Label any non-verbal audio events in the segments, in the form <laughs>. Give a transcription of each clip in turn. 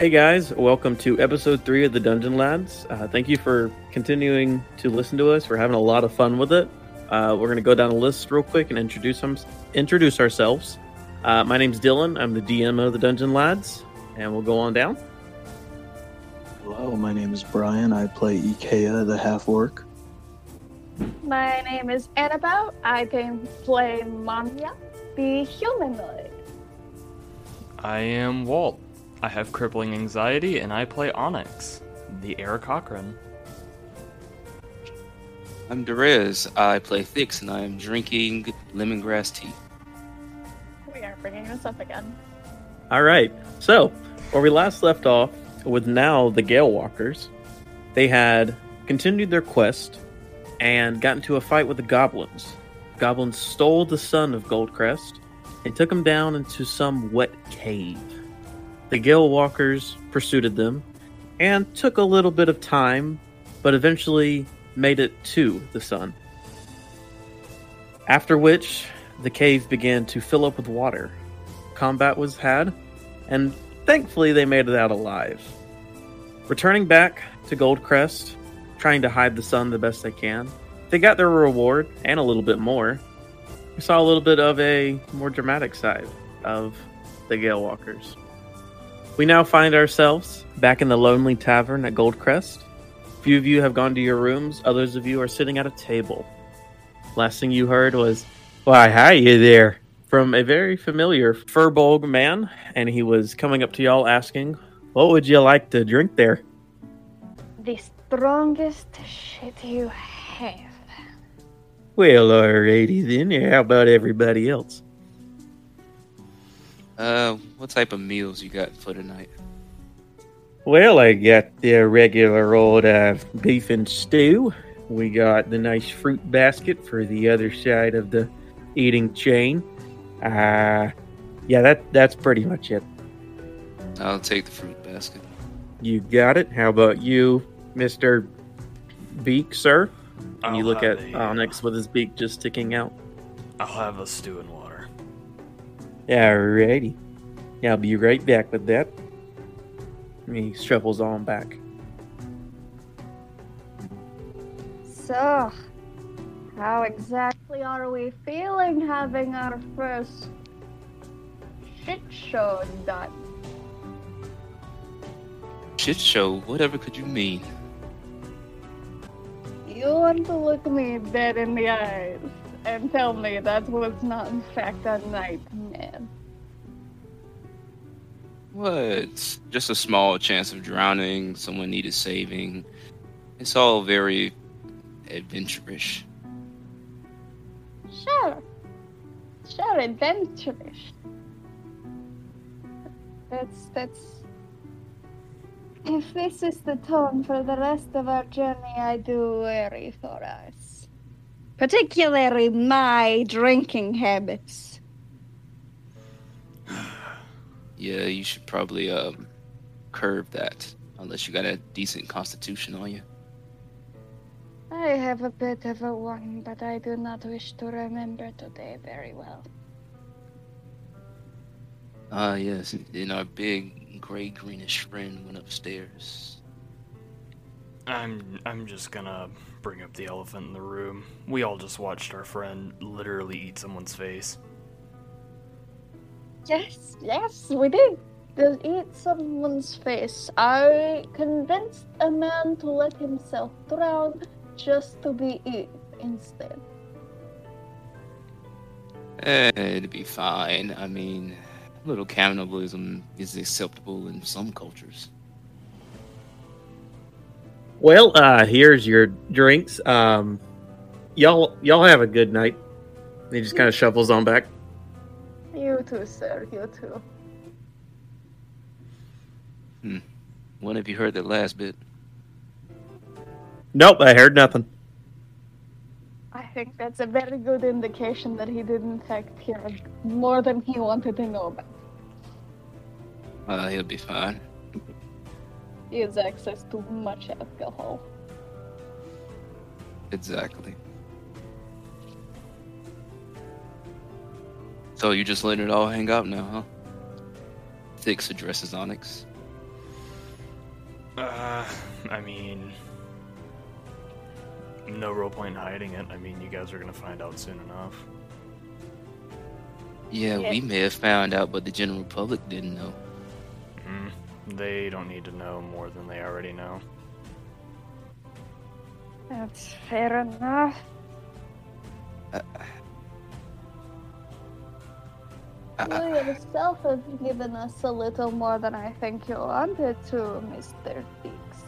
Hey guys, welcome to episode three of the Dungeon Lads. Uh, thank you for continuing to listen to us. We're having a lot of fun with it. Uh, we're going to go down a list real quick and introduce them, introduce ourselves. Uh, my name's Dylan. I'm the DM of the Dungeon Lads, and we'll go on down. Hello, my name is Brian. I play Ikea, the half orc. My name is Annabelle. I can play Manya, the humanoid. I am Walt. I have crippling anxiety and I play Onyx, the Aarakocra. I'm Derez. I play Thix and I am drinking lemongrass tea. We are bringing this up again. All right. So, where we last left off with now the Galewalkers, they had continued their quest and got into a fight with the goblins. Goblins stole the son of Goldcrest and took him down into some wet cave. The Galewalkers pursued them and took a little bit of time, but eventually made it to the son. After which, the cave began to fill up with water. Combat was had, and thankfully they made it out alive. Returning back to Goldcrest, trying to hide the son the best they can, they got their reward and a little bit more. We saw a little bit of a more dramatic side of the Galewalkers. We now find ourselves back in the lonely tavern at Goldcrest. Few of you have gone to your rooms, others of you are sitting at a table. Last thing you heard was, Why, hi you there, from a very familiar Furbolg man, and he was coming up to y'all asking, What would you like to drink there? The strongest shit you have. Well, alrighty then, how about everybody else? Uh, what type of meals you got for tonight? Well, I got the regular old uh, beef and stew. We got the nice fruit basket for the other side of the eating chain. Uh, yeah, that that's pretty much it. I'll take the fruit basket. You got it. How about you, Mister Beak, sir? And you I'll look at have Onyx with his beak just sticking out. I'll have a stew and water. Alrighty. I'll be right back with that. And he shuffles on back. So, how exactly are we feeling having our first shit show done? Shit show, whatever could you mean? You want to look me dead in the eyes and tell me that was not in fact a nightmare. What? Just a small chance of drowning, someone needed saving. It's all very adventurous. Sure. Sure, adventurous. That's that's if this is the tone for the rest of our journey, I do worry for us. Particularly my drinking habits. Yeah, you should probably um curb that, unless you got a decent constitution on you. I have a bit of a one, but I do not wish to remember today very well. Ah, yes, and our big gray greenish friend went upstairs. I'm I'm just gonna bring up the elephant in the room. We all just watched our friend literally eat someone's face. Yes, yes, we did. To eat someone's face. I convinced a man to let himself drown just to be eaten instead. Eh, it'd be fine. I mean, a little cannibalism is acceptable in some cultures. Well, uh, here's your drinks. Um, y'all, y'all have a good night. He just kind of shuffles on back. You too, sir. You too. Hmm. When have you heard that last bit? Nope, I heard nothing. I think that's a very good indication that he did in fact hear more than he wanted to know about. Uh, he'll be fine. He has access to much alcohol. Exactly. So you just letting it all hang out now, huh? Thix addresses Onyx. Uh, I mean, no real point in hiding it. I mean, you guys are gonna find out soon enough. Yeah, we may have found out, but the general public didn't know. Mm, they don't need to know more than they already know. That's fair enough. Uh, You yourself have given us a little more than I think you wanted to, Mr. Beaks.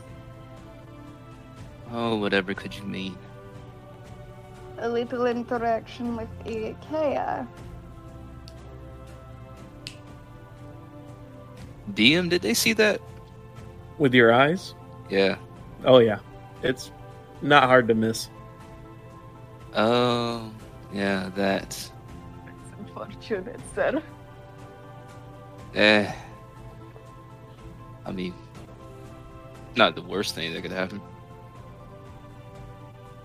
oh, whatever could you mean? A little interaction with Ikea. DM, did they see that? With your eyes? Yeah. Oh yeah, it's not hard to miss. Oh, yeah, that. It's unfortunate, sir. Eh. I mean, not the worst thing that could happen.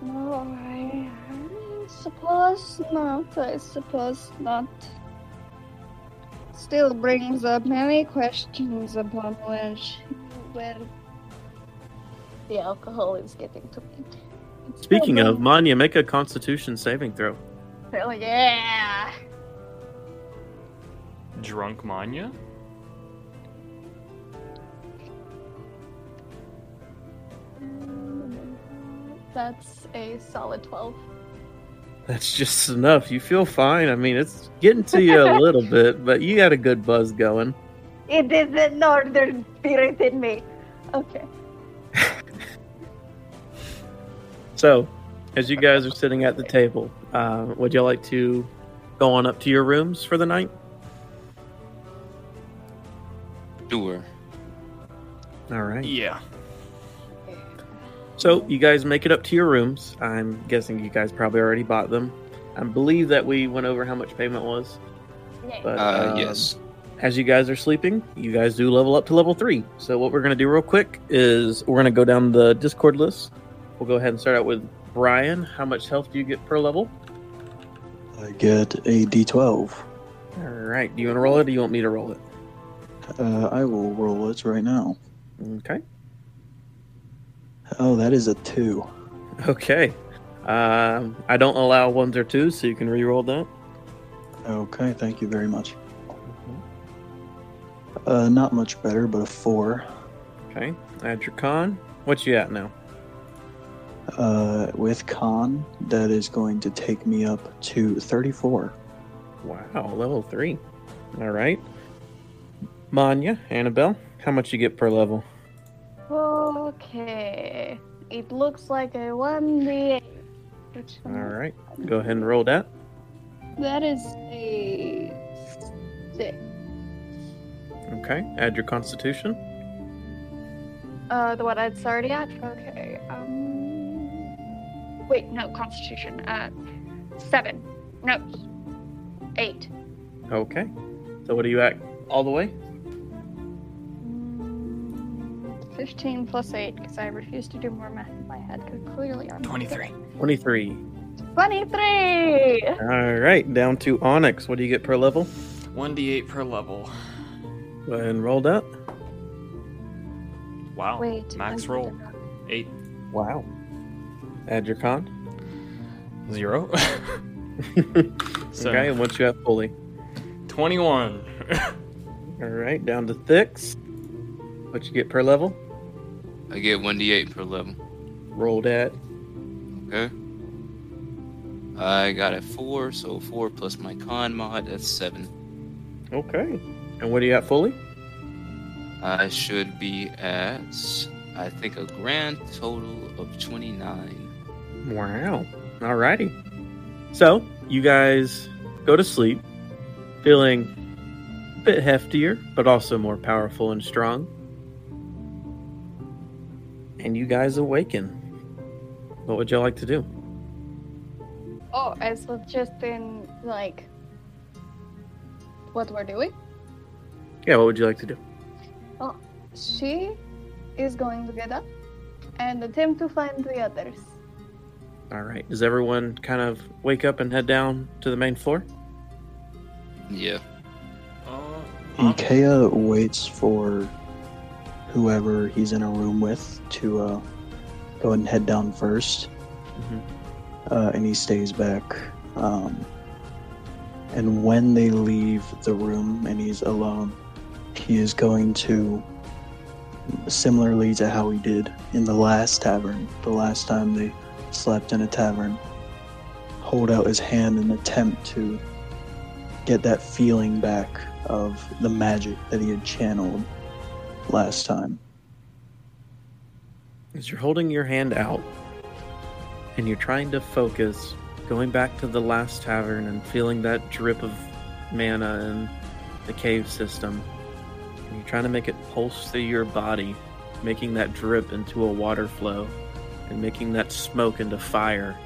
No, I, I suppose not. I suppose not. Still brings up many questions upon which where the alcohol is getting to me. It's Speaking still of, Manya, make a Constitution saving throw. Hell yeah! Drunk Manya? That's a solid 12. That's just enough. You feel fine. I mean, it's getting to you a <laughs> little bit, but you got a good buzz going. It is the northern spirit in me. Okay. <laughs> So, as you guys are sitting at the table, uh, would you like to go on up to your rooms for the night? Sure. All right. Yeah. So you guys make it up to your rooms. I'm guessing you guys probably already bought them. I believe that we went over how much payment was. Yay. But Uh, um, yes. as you guys are sleeping, you guys do level up to level three. So what we're gonna do real quick is we're gonna go down the Discord list. We'll go ahead and start out with Brian. How much health do you get per level? I get a D12. All right. Do you want to roll it, or do you want me to roll it? Uh, I will roll it right now. Okay. Oh, that is a two. Okay. Um, I don't allow ones or twos, so you can re-roll that. Okay, thank you very much. Uh, not much better, but a four. Okay. Add your con. What you at now? Uh, with con, that is going to take me up to 34. Wow, level three. All right. Manya, Annabelle, how much you get per level? Okay. It looks like a 1d8. All right. Go ahead and roll that. That is a 6. Okay. Add your constitution. Uh, the one I'd already at? Okay. Um. Wait, no, Constitution. Uh, 7. No. 8. Okay. So what are you at all the way? 15 plus 8, because I refuse to do more math in my head, because clearly I'm. 23. 23. 23! All right. Down to Onyx. What do you get per level? 1d8 per level. Go ahead and roll that. Wow. Wait. Max roll. 8. Wow. Add your con. 0. <laughs> so, okay. And what you have fully? 21. <laughs> All right. Down to Thix. What you get per level? I get 1d8 per level. Roll that. Okay. I got a 4, so 4 plus my con mod, that's 7. Okay. And what do you got fully? I should be at, I think, a grand total of 29. Wow. Alrighty. So, you guys go to sleep feeling a bit heftier, but also more powerful and strong. And you guys awaken. What would you like to do? Oh, as of just in, like. What we're doing? Yeah, what would you like to do? Oh, she is going to get up and attempt to find the others. All right. Does everyone kind of wake up and head down to the main floor? Yeah. Uh, Ikea waits for whoever he's in a room with to uh, go ahead and head down 1st Mhm. uh, and he stays back. Um, and when they leave the room and he's alone, he is going to, similarly to how he did in the last tavern, the last time they slept in a tavern, hold out his hand and attempt to get that feeling back of the magic that he had channeled last time. As you're holding your hand out and you're trying to focus, going back to the last tavern and feeling that drip of mana in the cave system, and you're trying to make it pulse through your body, making that drip into a water flow and making that smoke into fire.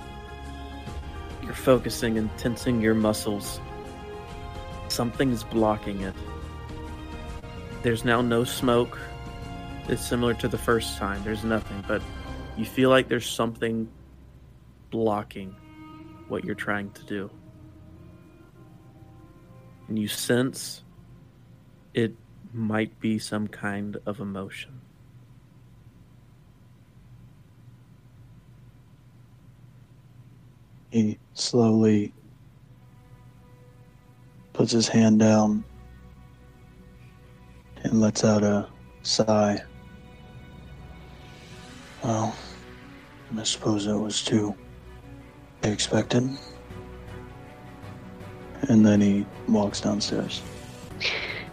You're focusing and tensing your muscles. Something's blocking it. There's now no smoke, it's similar to the first time. There's nothing, but you feel like there's something blocking what you're trying to do. And you sense it might be some kind of emotion. He slowly puts his hand down and lets out a sigh. Well, I suppose that was too expected. And then he walks downstairs.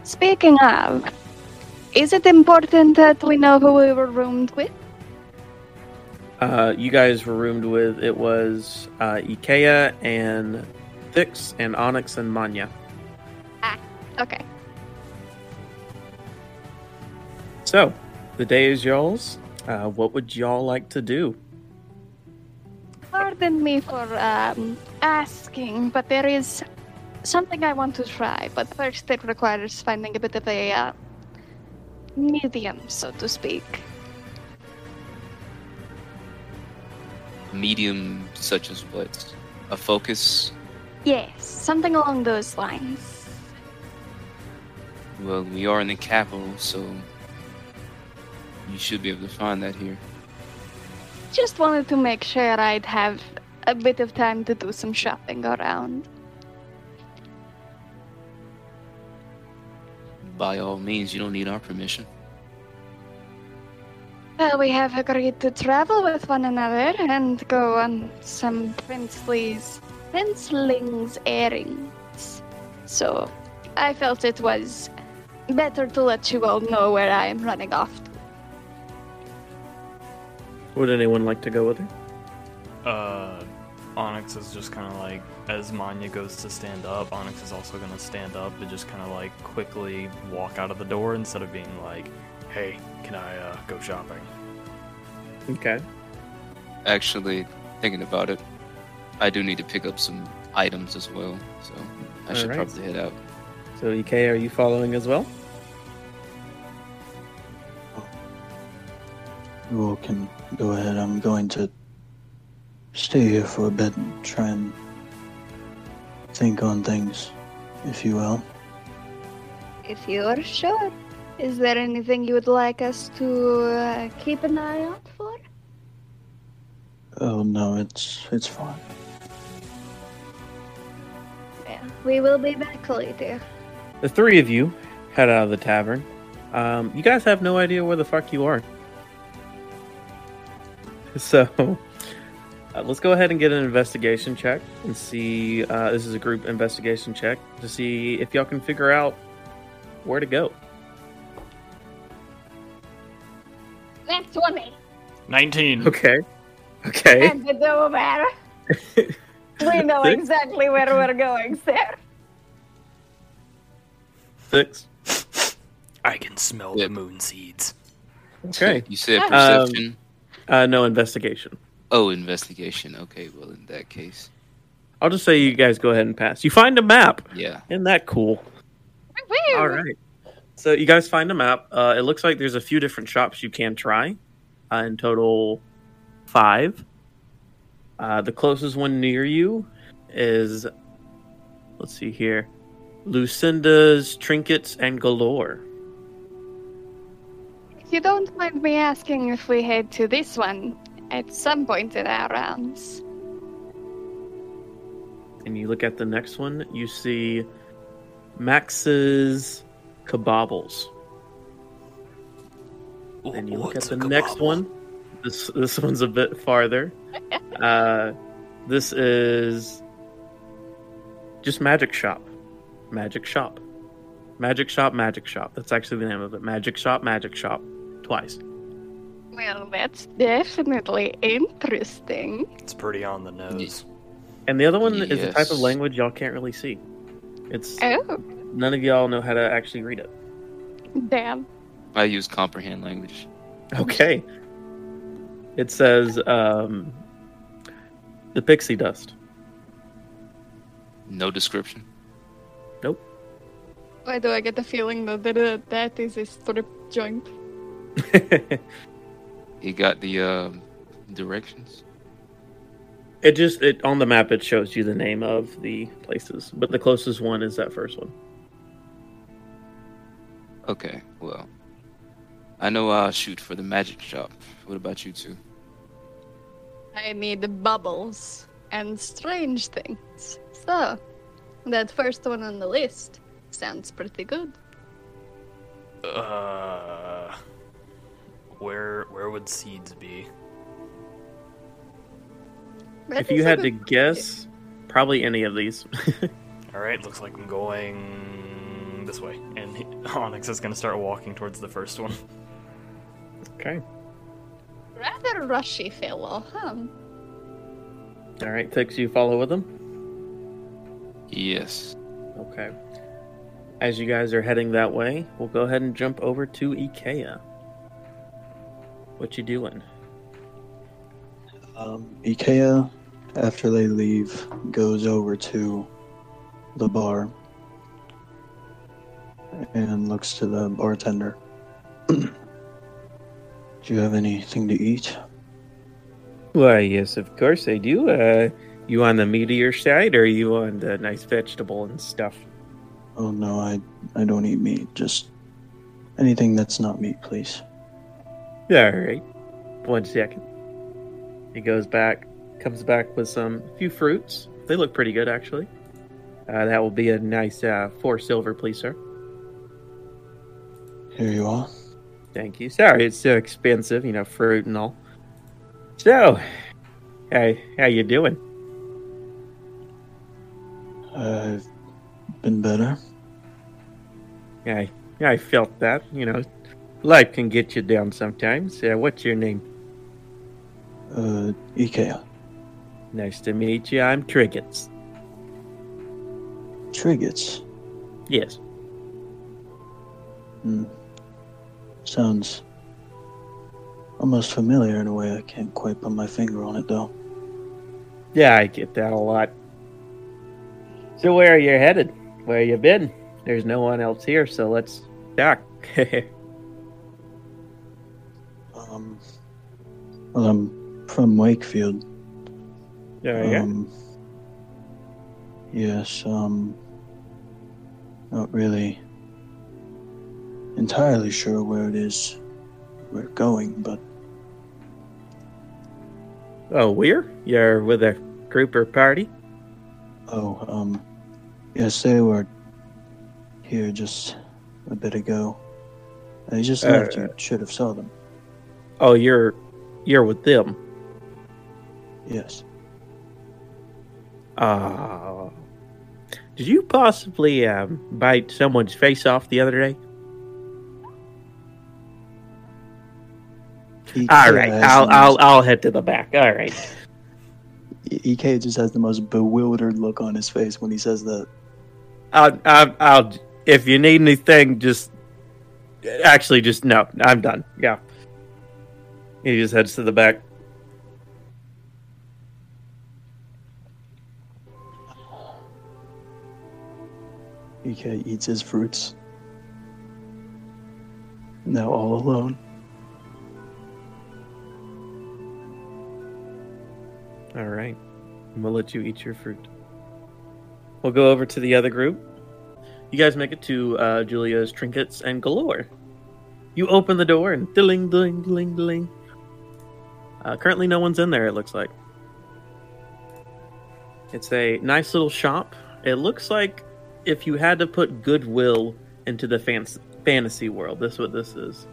Speaking of, is it important that we know who we were roomed with? Uh, you guys were roomed with it was uh, Ikea and Thix and Onyx and Manya. Ah, Okay. So, the day is y'all's. Uh, what would y'all like to do? Pardon me for um, asking, but there is something I want to try. But first, it requires finding a bit of a uh, medium, so to speak. Medium, such as what? A focus? Yes, something along those lines. Well, we are in the capital, so you should be able to find that here. Just wanted to make sure I'd have a bit of time to do some shopping around. By all means, you don't need our permission. Well, we have agreed to travel with one another and go on some princely's princeling's errands. So I felt it was better to let you all know where I am running off to. Would anyone like to go with her? Uh, Onyx is just kind of like, as Manya goes to stand up, Onyx is also going to stand up and just kind of like quickly walk out of the door instead of being like, hey, can I uh, go shopping? Okay. Actually, thinking about it, I do need to pick up some items as well, so I should Alright. probably head out. So, Ikea, are you following as well? You all can go ahead. I'm going to stay here for a bit and try and think on things, if you will. If you're sure. Is there anything you would like us to uh, keep an eye out for? Oh no, it's it's fine. Yeah, we will be back later. The three of you head out of the tavern. Um, you guys have no idea where the fuck you are. <laughs> So, uh, let's go ahead and get an investigation check and see. Uh, this is a group investigation check to see if y'all can figure out where to go. That's 20. 19. Okay. Okay. And it's over. we know Six? exactly where we're going, sir. Six. I can smell Yep. the moon seeds. Okay. You said Um, perception? Uh, no investigation. oh, investigation. Okay, well, in that case, I'll just say you guys go ahead and pass. You find a map. yeah. Isn't that cool? Woo! All right. So you guys find a map. Uh, it looks like there's a few different shops you can try. Uh, in total, five. Uh, the closest one near you is, let's see here, Lucinda's Trinkets and Galore. If you don't mind me asking if we head to this one at some point in our rounds. And you look at the next one, you see Max's Kabobbles. And you look at the next kabobble? one. This this one's a bit farther. <laughs> uh, this is just Magic Shop. Magic Shop. Magic Shop, Magic Shop. That's actually the name of it. Magic Shop, Magic Shop. Twice. Well, that's definitely interesting. It's pretty on the nose. And the other one is a type of language y'all can't really see. It's Oh, none of y'all know how to actually read it. damn. I use comprehend language. Okay. It says um, the pixie dust. No description. Nope. Why do I get the feeling that that, that is a strip joint? <laughs> You got the um, directions. it just it on the map it shows you the name of the places, but the closest one is that first one. Okay, well, I know I'll shoot for the magic shop. What about you two? I need bubbles and strange things. So, that first one on the list sounds pretty good. Uh, where where would seeds be? That if you had to guess, probably any of these. <laughs> All right, looks like I'm going this way, and <laughs> Onyx is gonna start walking towards the first one. okay. Rather rushy fellow, huh? All right, Thix, you follow with them. Yes. Okay. As you guys are heading that way, we'll go ahead and jump over to Ikea. What you doing? Um, Ikea, after they leave, goes over to the bar and looks to the bartender. <clears throat> Do you have anything to eat? Why, yes, of course I do. Uh, you on the meteor side, or you on the nice vegetable and stuff? Oh no, I I don't eat meat. Just anything that's not meat, please. <laughs> All right. One second. He goes back, comes back with some few fruits. They look pretty good, actually. Uh, that will be a nice uh, four silver, please, sir. Here you are. Thank you. Sorry, it's so expensive, you know, fruit and all. So, hey, how you doing? I've been better. I I felt that, you know, life can get you down sometimes. Uh, what's your name? Uh, Ikea. Nice to meet you. I'm Triggets. Triggets. Yes. Hmm. Sounds almost familiar in a way. I can't quite put my finger on it though. Yeah, I get that a lot. So where are you headed? Where you been? There's no one else here, so let's talk. <laughs> Um, well, I'm from Wakefield. there you. Um, yes, um, not really entirely sure where it is we're going, but Oh, we're? You're with a group or party? oh, um, yes, they were here just a bit ago. They just left. Uh, You should have saw them. Oh, you're you're with them. Yes. Uh, did you possibly um, bite someone's face off the other day? All right, I'll the I'll I'll head to the back. All right. EK just has the most bewildered look on his face when he says that. I'll, I'll, I'll, if you need anything, just actually just no. I'm done. Yeah. He just heads to the back. EK eats his fruits. Now all alone. All right. We'll let you eat your fruit. We'll go over to the other group. You guys make it to uh, Julia's trinkets and galore. You open the door and dilling, dilling, dilling, dilling. Uh, currently, no one's in there. It looks like it's a nice little shop. It looks like if you had to put goodwill into the fan- fantasy world, this is what this is.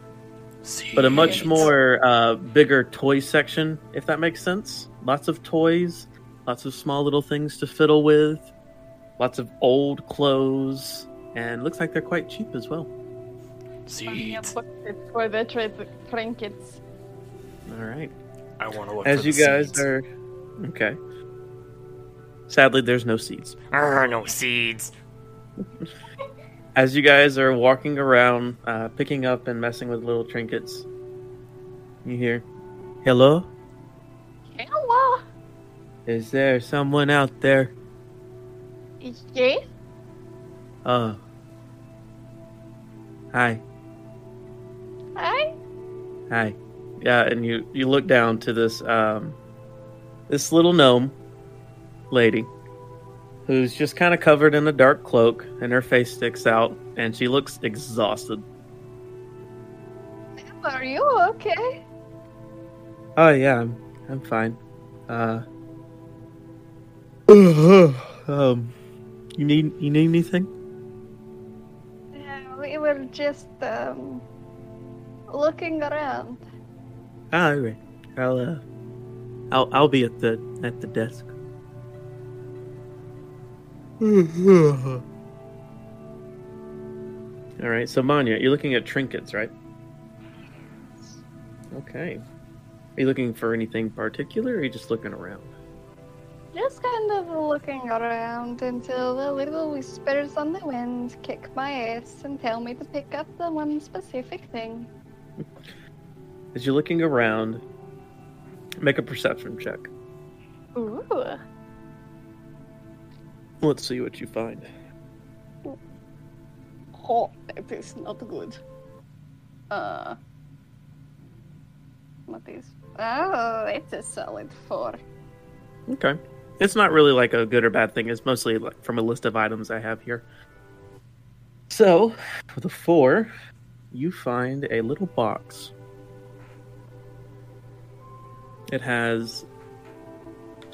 But a much more uh, bigger toy section, if that makes sense. Lots of toys, lots of small little things to fiddle with, lots of old clothes, and looks like they're quite cheap as well. Seeds. for the tri- trinkets. All right. I want to look As for you guys seeds. are okay. Sadly, there's no seeds. Arr, no seeds. <laughs> As you guys are walking around, uh, picking up and messing with little trinkets, you hear, "Hello, Hello. is there someone out there?" Yes. Uh, hi, Hi. hi. Yeah, and you you look down to this um, this little gnome lady, who's just kind of covered in a dark cloak, and her face sticks out, and she looks exhausted. Are you okay? Oh yeah, I'm I'm fine. Uh <sighs> um you need you need anything? Yeah, we were just um looking around. Ah, all right. I'll uh I'll I'll be at the at the desk. <laughs> all right, so Manya, you're looking at trinkets, right? Okay. Are you looking for anything particular or are you just looking around? Just kind of looking around until the little whispers on the wind kick my ass and tell me to pick up the one specific thing. <laughs> As you're looking around, make a perception check. Ooh. Let's see what you find. Oh, that is not good. Uh. What is. Oh, it's a solid four. Okay. It's not really like a good or bad thing. It's mostly like from a list of items I have here. So, with a four, you find a little box. It has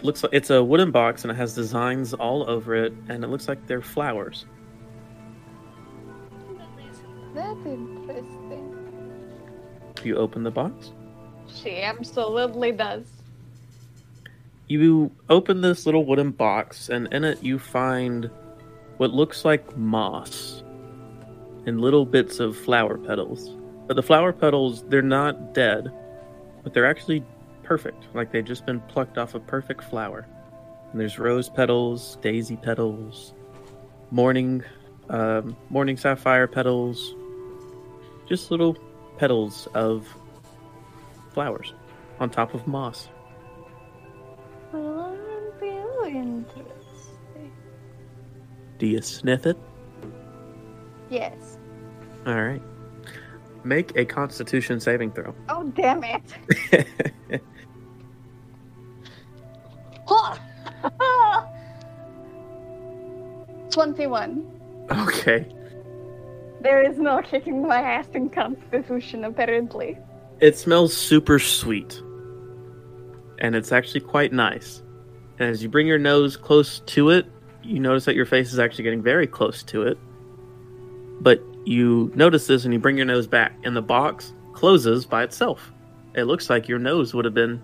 looks like it's a wooden box and it has designs all over it and it looks like they're flowers. That's interesting. You open the box. She absolutely does. You open this little wooden box, and in it you find what looks like moss and little bits of flower petals. But the flower petals, they're not dead, but they're actually perfect. Like they've just been plucked off a perfect flower. And there's rose petals, daisy petals, morning, um, morning sapphire petals, just little petals of flowers on top of moss. Well, I feel interesting. Do you sniff it? Yes. All right. Make a Constitution saving throw. Oh, damn it. <laughs> <laughs> 21. okay. There is no kicking my ass in Constitution, apparently. It smells super sweet. And it's actually quite nice. And as you bring your nose close to it, you notice that your face is actually getting very close to it. But you notice this and you bring your nose back, and the box closes by itself. It looks like your nose would have been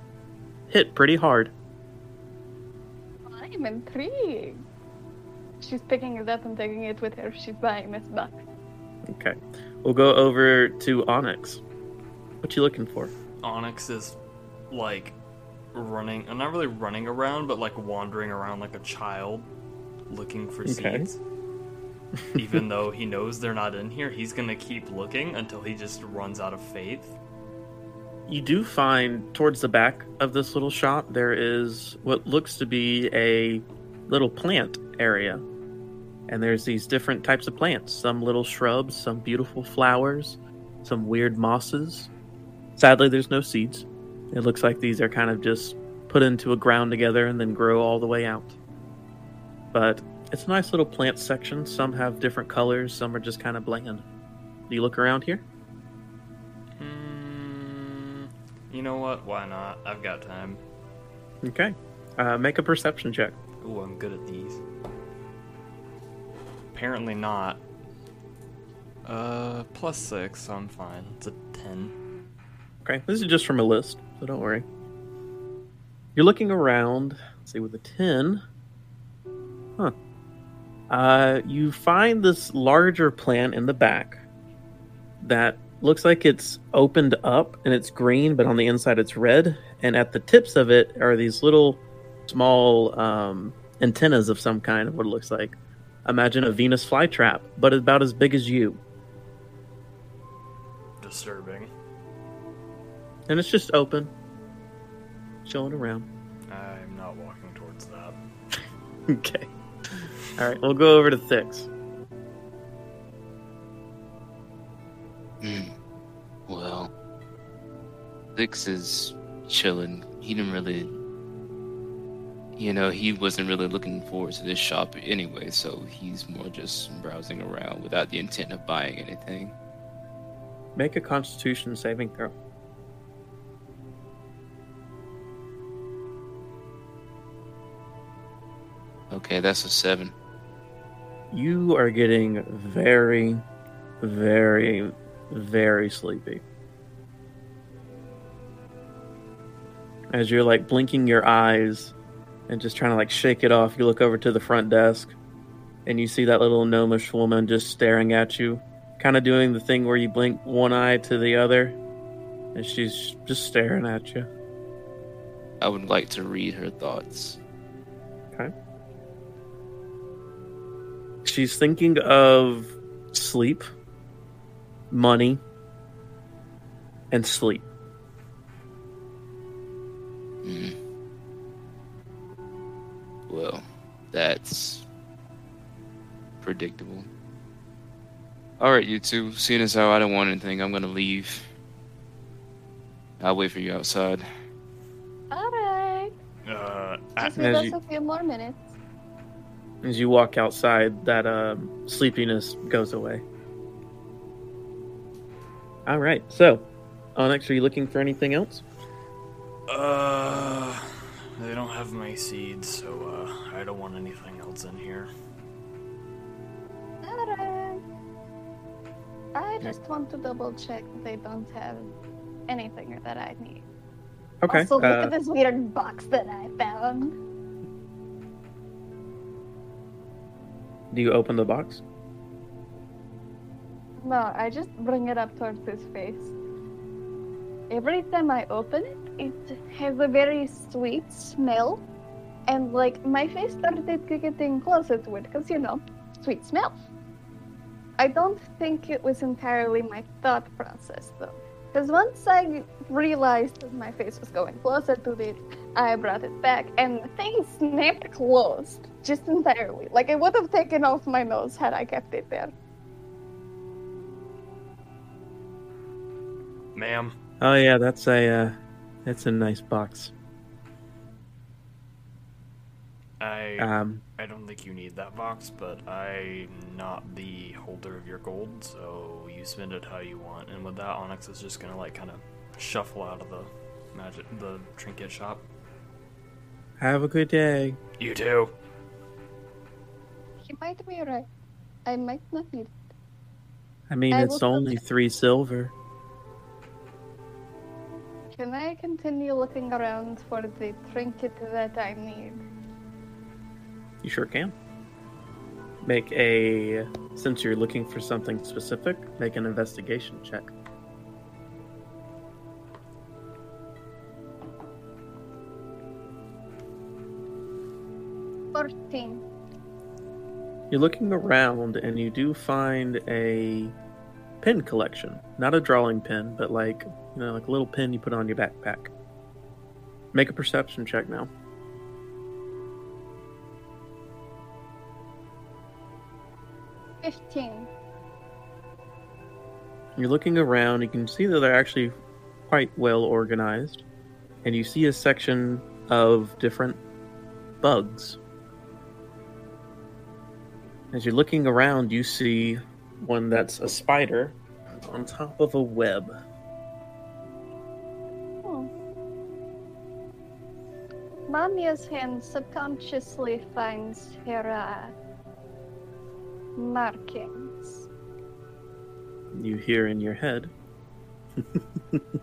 hit pretty hard. I'm intrigued. She's picking it up and taking it with her. She's buying this box. Okay. We'll go over to Onyx. What you looking for? Onyx is like running, not really running around, but like wandering around like a child looking for Okay. seeds. <laughs> Even though he knows they're not in here, he's gonna keep looking until he just runs out of faith. You do find towards the back of this little shop there is what looks to be a little plant area. And there's these different types of plants some little shrubs, some beautiful flowers, some weird mosses. Sadly, there's no seeds. It looks like these are kind of just put into a ground together and then grow all the way out. But it's a nice little plant section. Some have different colors, some are just kind of bland. Do you look around here? You know what? Why not? I've got time. Okay. Uh, make a perception check. Ooh, I'm good at these. Apparently not. Uh, plus six, so I'm fine. It's a ten. Okay, this is just from a list, so don't worry. You're looking around. Let's see, with a 10. Huh. Uh, you find this larger plant in the back that looks like it's opened up and it's green, but on the inside it's red. And at the tips of it are these little small um, antennas of some kind, of what it looks like. Imagine a Venus flytrap, but about as big as you. Disturbing. And it's just open, chilling around. I'm not walking towards that. <laughs> Okay. All right, we'll go over to Thix. Hmm. Well, Thix is chilling. He didn't really, you know, he wasn't really looking forward to this shop anyway, so he's more just browsing around without the intent of buying anything. Make a Constitution saving throw. Okay, that's a seven. You are getting very, very, very sleepy. As you're like blinking your eyes and just trying to like shake it off, you look over to the front desk and you see that little gnomish woman just staring at you, kind of doing the thing where you blink one eye to the other, and she's just staring at you. I would like to read her thoughts. She's thinking of sleep, money, and sleep. Hmm. Well, that's predictable. All right, you two. Seeing as how I don't want anything, I'm gonna leave. I'll wait for you outside. Alright. Uh, I, Just give as us you- a few more minutes. As you walk outside, that um, sleepiness goes away. All right. So, Onyx, are you looking for anything else? uh, they don't have my seeds, so uh, I don't want anything else in here. Alright. I just want to double check they don't have anything that I need. Okay. Also, look uh, at this weird box that I found. Do you open the box? No, I just bring it up towards his face. Every time I open it, it has a very sweet smell. And like my face started getting closer to it because you know, sweet smell. I don't think it was entirely my thought process though. Because once I realized that my face was going closer to it, I brought it back and the thing snapped closed just entirely. Like it would have taken off my nose had I kept it there. Ma'am, Oh yeah, that's a uh, that's a nice box. I Um, I don't think you need that box, but I'm not the holder of your gold, so you spend it how you want. And with that, Onyx is just gonna like kind of shuffle out of the magic, the trinket shop. have a good day. You too. He might be right. I might not need it. I mean, I it's will only three silver. Can I continue looking around for the trinket that I need? You sure can. Make a since you're looking for something specific, make an investigation check. Fourteen. You're looking around and you do find a pin collection. Not a drawing pin, but like, you know, like a little pin you put on your backpack. Make a perception check now. Fifteen. You're looking around, you can see that they're actually quite well organized. And you see a section of different bugs. As you're looking around, you see one that's a spider on top of a web. Oh. Manya's hand subconsciously finds her uh, markings. You hear in your head. <laughs>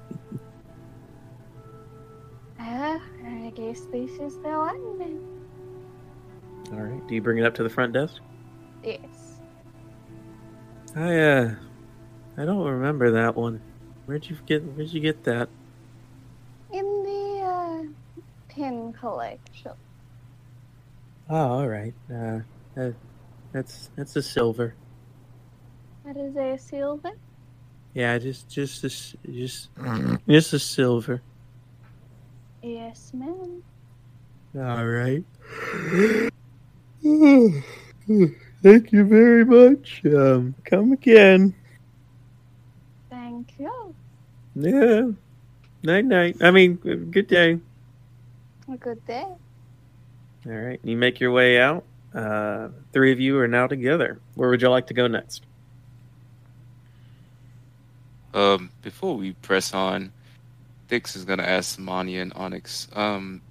Ah, I guess this is the one then. All right. Do you bring it up to the front desk? Yes. I uh, I don't remember that one. Where'd you get? Where'd you get that? In the uh, pin collection. Oh, all right. Uh, uh that's that's a silver. That is a silver. Yeah, just just a, s- just just a silver. Yes, ma'am. All right. Thank you very much. Um, come again. Thank you. Yeah. Night night. I mean, good day. A good day. All right. You make your way out. Uh, three of you are now together. Where would you like to go next? Um, before we press on, Thix is gonna ask Manya and Onyx. Um,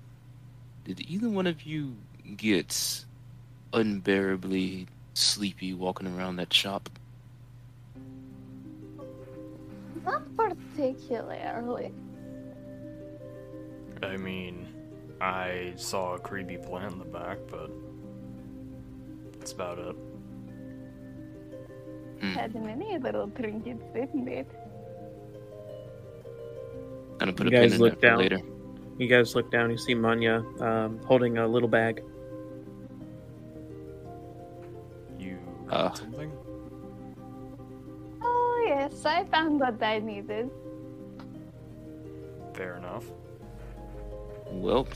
did either one of you get unbearably sleepy walking around that shop? Not particularly. I mean, I saw a creepy plant in the back, but that's about it. Hmm. Had many little trinkets, didn't it? Gonna put You a pin in look that for down. later. You guys look down. You see Manya um, holding a little bag. Uh. something? Oh, yes, I found what I needed. Fair enough. Well,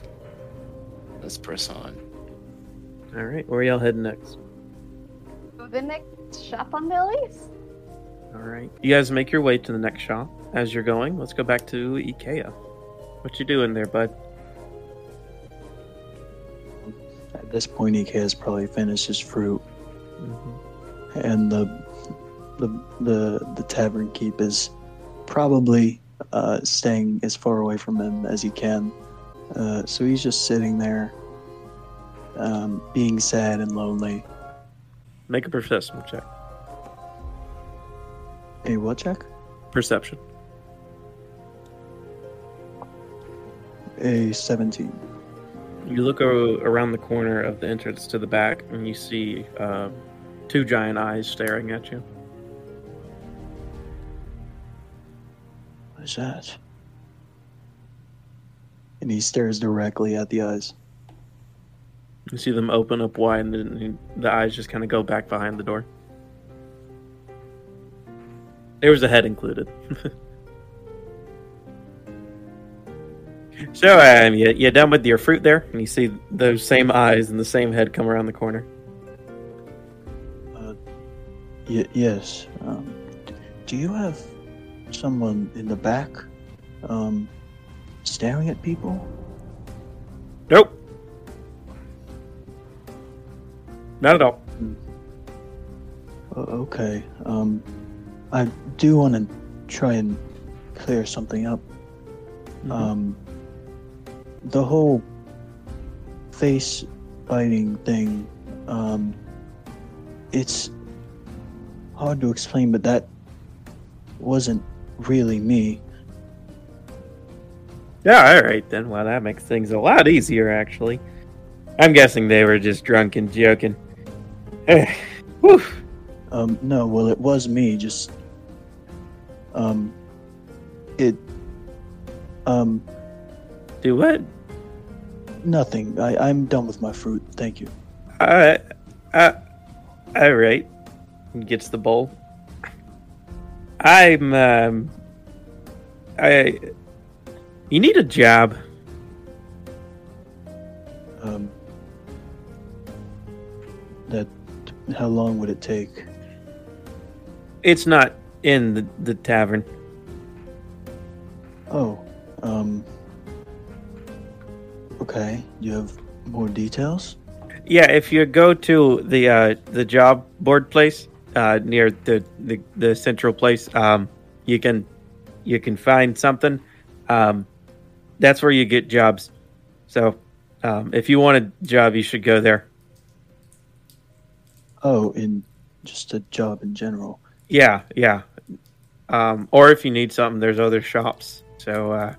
let's press on. All right. Where y'all heading next? The next shop on the list. All right. You guys make your way to the next shop. As you're going, let's go back to Ikea. What you doing there, bud? At this point, Ike has probably finished his fruit, hmm and the the the the tavern keep is probably uh, staying as far away from him as he can. Uh, so he's just sitting there, um, being sad and lonely. Make a perception check. A what check? Perception. A seventeen. You look around the corner of the entrance to the back, and you see uh, two giant eyes staring at you. What is that? And he stares directly at the eyes. You see them open up wide, and then the eyes just kind of go back behind the door. There was a head included. <laughs> so, um, you, you done with your fruit there? And you see those same eyes and the same head come around the corner. Y- yes. Um, do you have someone in the back, um, staring at people? Nope. Not at all. O- okay. Um, I do want to try and clear something up. Mhm. Um, the whole face biting thing, um, it's hard to explain, but that wasn't really me. Yeah, all right then. Well, that makes things a lot easier, actually. I'm guessing they were just drunk and joking. <sighs> Whew. Um, no, well, it was me. Just, um, it, um, Do what? nothing. I, I'm done with my fruit. Thank you. Uh, uh, all right. He Gets the bowl. I'm, um, I. You need a job. Um, that, how long would it take? It's not in the, the tavern. Oh, um, okay. You have more details? Yeah, if you go to the uh, the job board place uh, near the, the the central place, um, you can you can find something. Um, that's where you get jobs. So Um, if you want a job, you should go there. Oh, in just a job in general. Yeah, yeah. Um, or if you need something, there's other shops. So, uh,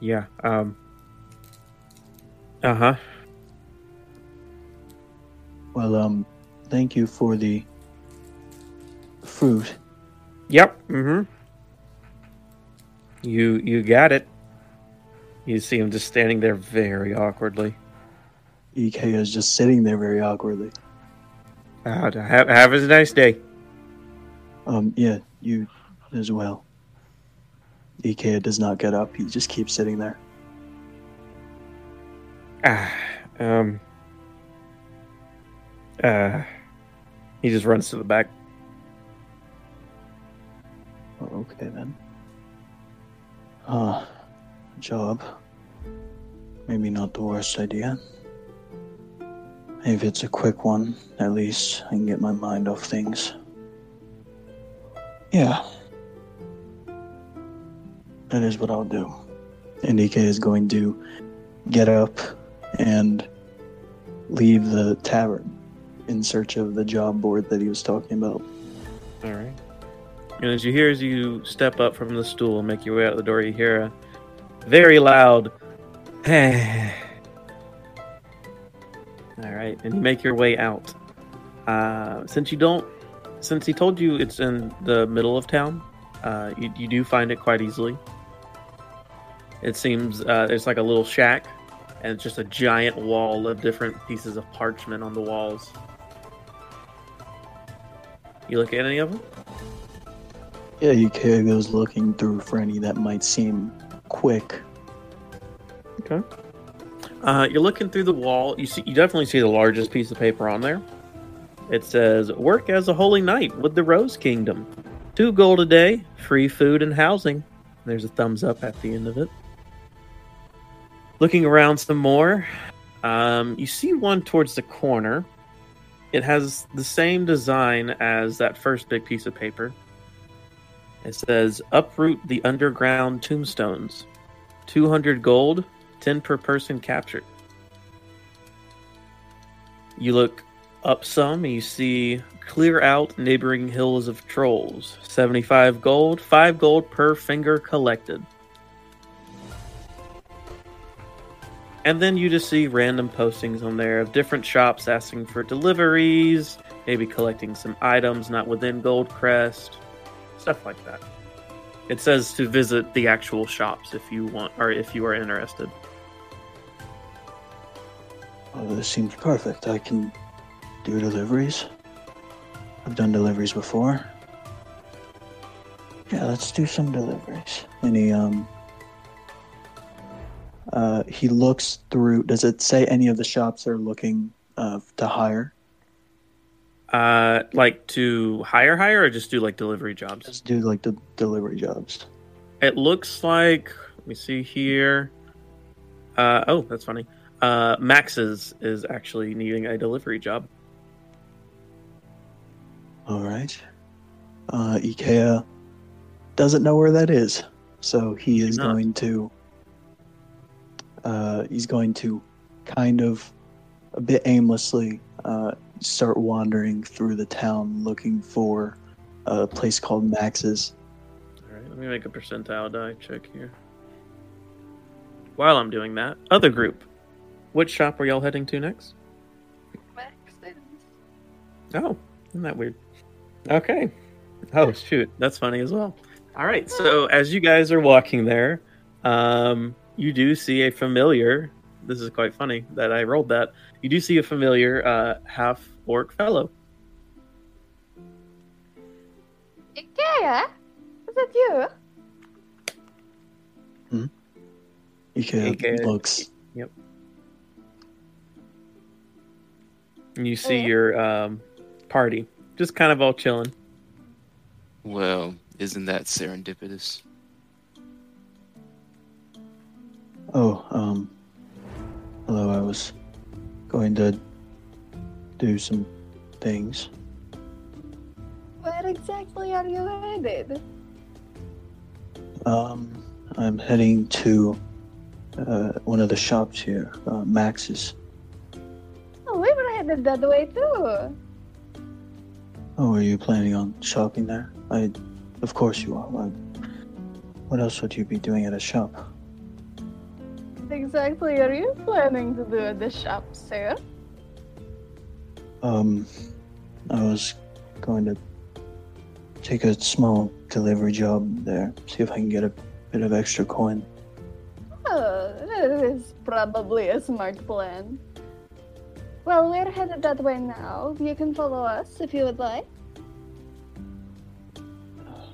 yeah. Um, uh huh. Well, um, thank you for the fruit. Yep. Mm-hmm. You you got it. You see him just standing there very awkwardly. EK is just sitting there very awkwardly. Uh, have have a nice day. Um, yeah, you as well. EK does not get up. He just keeps sitting there. Ah, um. Uh, he just runs to the back. Okay then. Uh, job. Maybe not the worst idea. If it's a quick one, at least I can get my mind off things. Yeah. That is what I'll do. And is going to get up and leave the tavern in search of the job board that he was talking about. All right. And as you hear, as you step up from the stool and make your way out the door, you hear a very loud. All right, and you make your way out. Uh, since you don't, since he told you it's in the middle of town, uh, you, you do find it quite easily. It seems uh, it's like a little shack, and it's just a giant wall of different pieces of parchment on the walls. You look at any of them? Yeah, EK goes looking through for any that might seem quick. Okay. Uh, you're looking through the wall. You see, you definitely see the largest piece of paper on there. It says, "Work as a holy knight with the Rose Kingdom. Two gold a day, free food and housing." There's a thumbs up at the end of it. Looking around some more, um, you see one towards the corner. It has the same design as that first big piece of paper. It says, "Uproot the underground tombstones. 200 gold, 10 per person captured. You look up some and you see clear out neighboring hills of trolls. 75 gold, 5 gold per finger collected. And then you just see random postings on there of different shops asking for deliveries, maybe collecting some items not within Goldcrest, stuff like that. It says to visit the actual shops if you want or if you are interested. Oh, this seems perfect. I can do deliveries. I've done deliveries before. Yeah, let's do some deliveries. And he um uh he looks through does it say any of the shops are looking uh to hire? Uh, like to hire, hire, or just do like delivery jobs? Just do like the delivery jobs. It looks like. Let me see here. Uh, oh, that's funny. Uh, Max's is actually needing a delivery job. All right. Uh Ikea doesn't know where that is. So he is going to uh he's going to kind of a bit aimlessly uh start wandering through the town looking for a place called Max's. All right, let me make a percentile die check here. While I'm doing that, other group. Which shop are y'all heading to next? Max's. Oh, isn't that weird? Okay. Oh shoot, that's funny as well. All right, so as you guys are walking there, um, you do see a familiar. This is quite funny that I rolled that. You do see a familiar uh, half orc fellow. Ikea? Is that you? Ikea Ikea. looks Yep. And you see Yeah. your um, party just kind of all chilling. Well, isn't that serendipitous? Oh, um hello, I was going to do some things. Where exactly are you headed? Um I'm heading to uh, one of the shops here, uh, Max's. Oh, we were headed that way too. Oh, are you planning on shopping there? I, of course you are. Why, what else would you be doing at a shop? What exactly are you planning to do at the shop, sir? Um, I was going to take a small delivery job there, see if I can get a bit of extra coin. Oh, that is probably a smart plan. Well, we're headed that way now. You can follow us if you would like.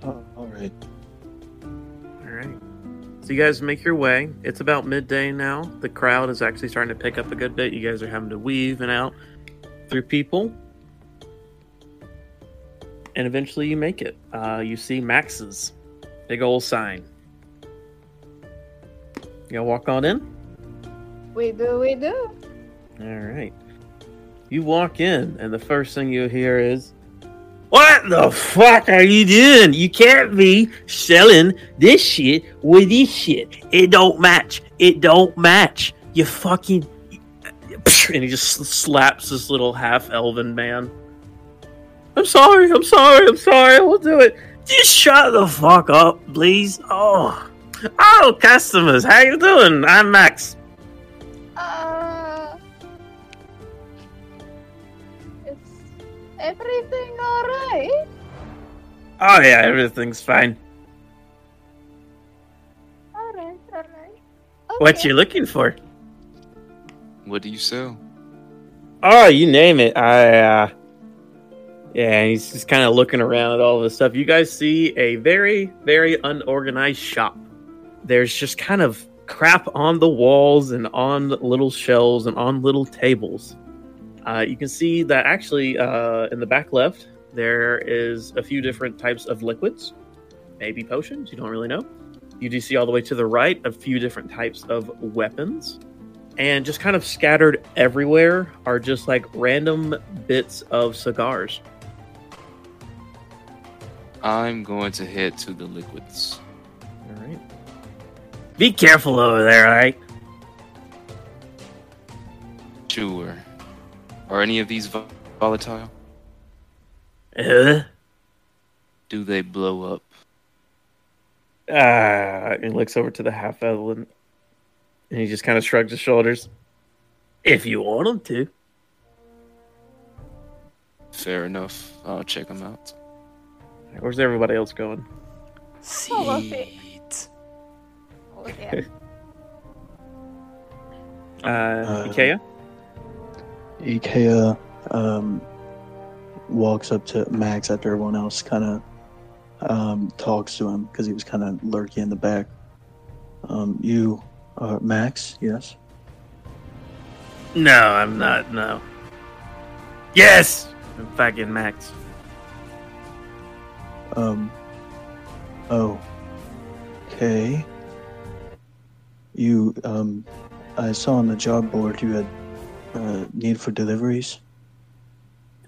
Oh, all right. So you guys make your way. It's about midday now. The crowd is actually starting to pick up a good bit. You guys are having to weave and out through people. And eventually you make it. Uh, you see Max's big old sign. You gonna walk on in? We do, we do. All right. You walk in, and the first thing you hear is, What the fuck are you doing? You can't be selling this shit with this shit. It don't match. It don't match. You fucking. <laughs> And he just slaps this little half elven man. I'm sorry, I'm sorry, I'm sorry, we'll do it. Just shut the fuck up, please. Oh. Oh, customers, how you doing? I'm Max. Uh, everything alright? Oh yeah, everything's fine. Alright, alright. What Okay. you looking for? What do you sell? Oh, you name it. I uh Yeah, he's just kind of looking around at all this stuff. You guys see a very, very unorganized shop. There's just kind of crap on the walls and on little shelves and on little tables. Uh, you can see that actually uh, in the back left, there is a few different types of liquids, maybe potions, you don't really know. You do see all the way to the right a few different types of weapons and just kind of scattered everywhere are just like random bits of cigars. I'm going to head to the liquids. All right. Be careful over there, all right? Sure. Are any of these volatile? Uh, Do they blow up? ah, he looks over to the half elf and and he just kind of shrugs his shoulders. If you want them to. Fair enough. I'll check them out. Where's everybody else going? Oh, okay. Seat. Oh, yeah. Uh, Uh, Ikea? Ikea um, walks up to Max after everyone else kind of um, talks to him because he was kind of lurking in the back. Um, you, uh, Max? Yes. No, I'm not. No. Yes, I'm fucking Max. Um. Oh. Okay. You um, I saw on the job board you had uh, need for deliveries.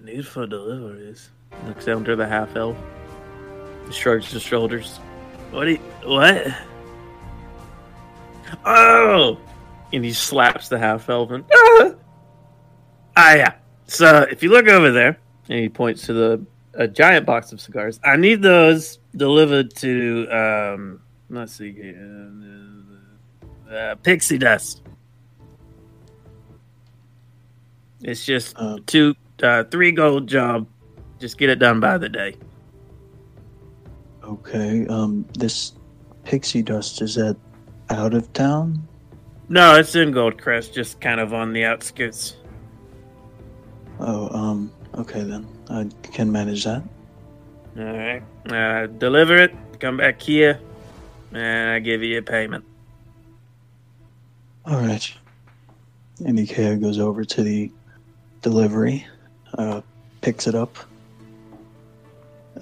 Need for deliveries. Looks down to the half elf. Shrugs his shoulders. What? You, what? Oh! And he slaps the half elf and. Ah! ah, yeah. So if you look over there, and he points to the a giant box of cigars. I need those delivered to um. Let's see here. Uh, pixie dust. It's just Um, two, uh, three gold job. Just get it done by the day. okay. Um, this pixie dust is that out of town? No, it's in Goldcrest, just kind of on the outskirts. Oh, um, okay then. I can manage that. All right, uh, deliver it. Come back here, and I give you a payment. All right. And Ikea goes over to the delivery, uh, picks it up.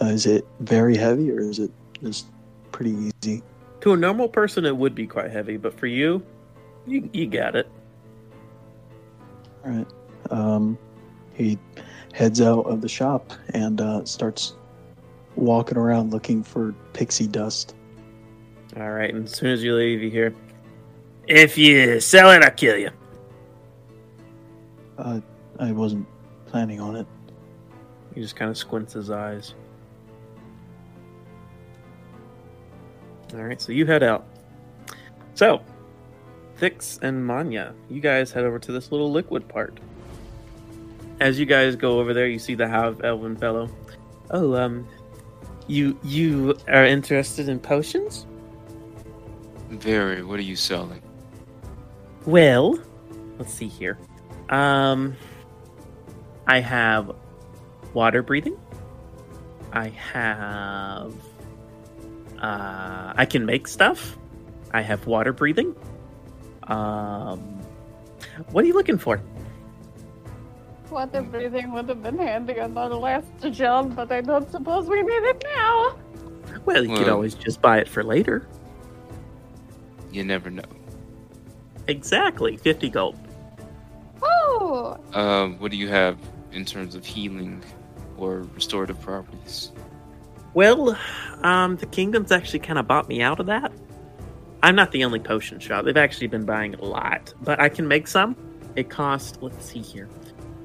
Uh, is it very heavy or is it just pretty easy? To a normal person, it would be quite heavy, but for you, you you got it. All right. Um, he heads out of the shop and uh, starts walking around looking for pixie dust. All right, and as soon as you leave, you hear, If you sell it, I'll kill you. Uh, I wasn't planning on it. He just kind of squints his eyes. All right, so you head out. So, Thix and Manya, you guys head over to this little liquid part. As you guys go over there, you see the half elven fellow. Oh, um, you you are interested in potions? Very. What are you selling? Well, let's see here. Um, I have water breathing. I have. Uh, I can make stuff. I have water breathing. Um, what are you looking for? Water breathing would have been handy on our last job, but I don't suppose we need it now. Well, you could always just buy it for later. You never know. Exactly, fifty gold. Oh, Um, what do you have in terms of healing or restorative properties? Well, um, the kingdom's actually kind of bought me out of that. I'm not the only potion shop. They've actually been buying a lot, but I can make some. It costs. Let's see here.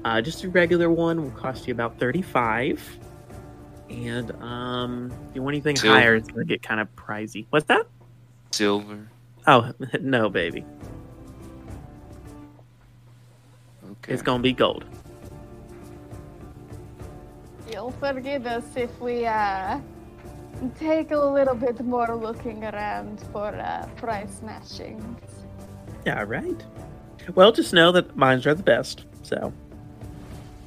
Uh, just a regular one will cost you about thirty-five, and um, if you want anything Silver. higher, it's gonna get kind of pricey. What's that? Silver. Oh <laughs> no, baby, Okay. it's gonna be gold. You'll forgive us if we uh take a little bit more looking around for uh, price matching. Yeah, right. Well, just know that mines are the best. So,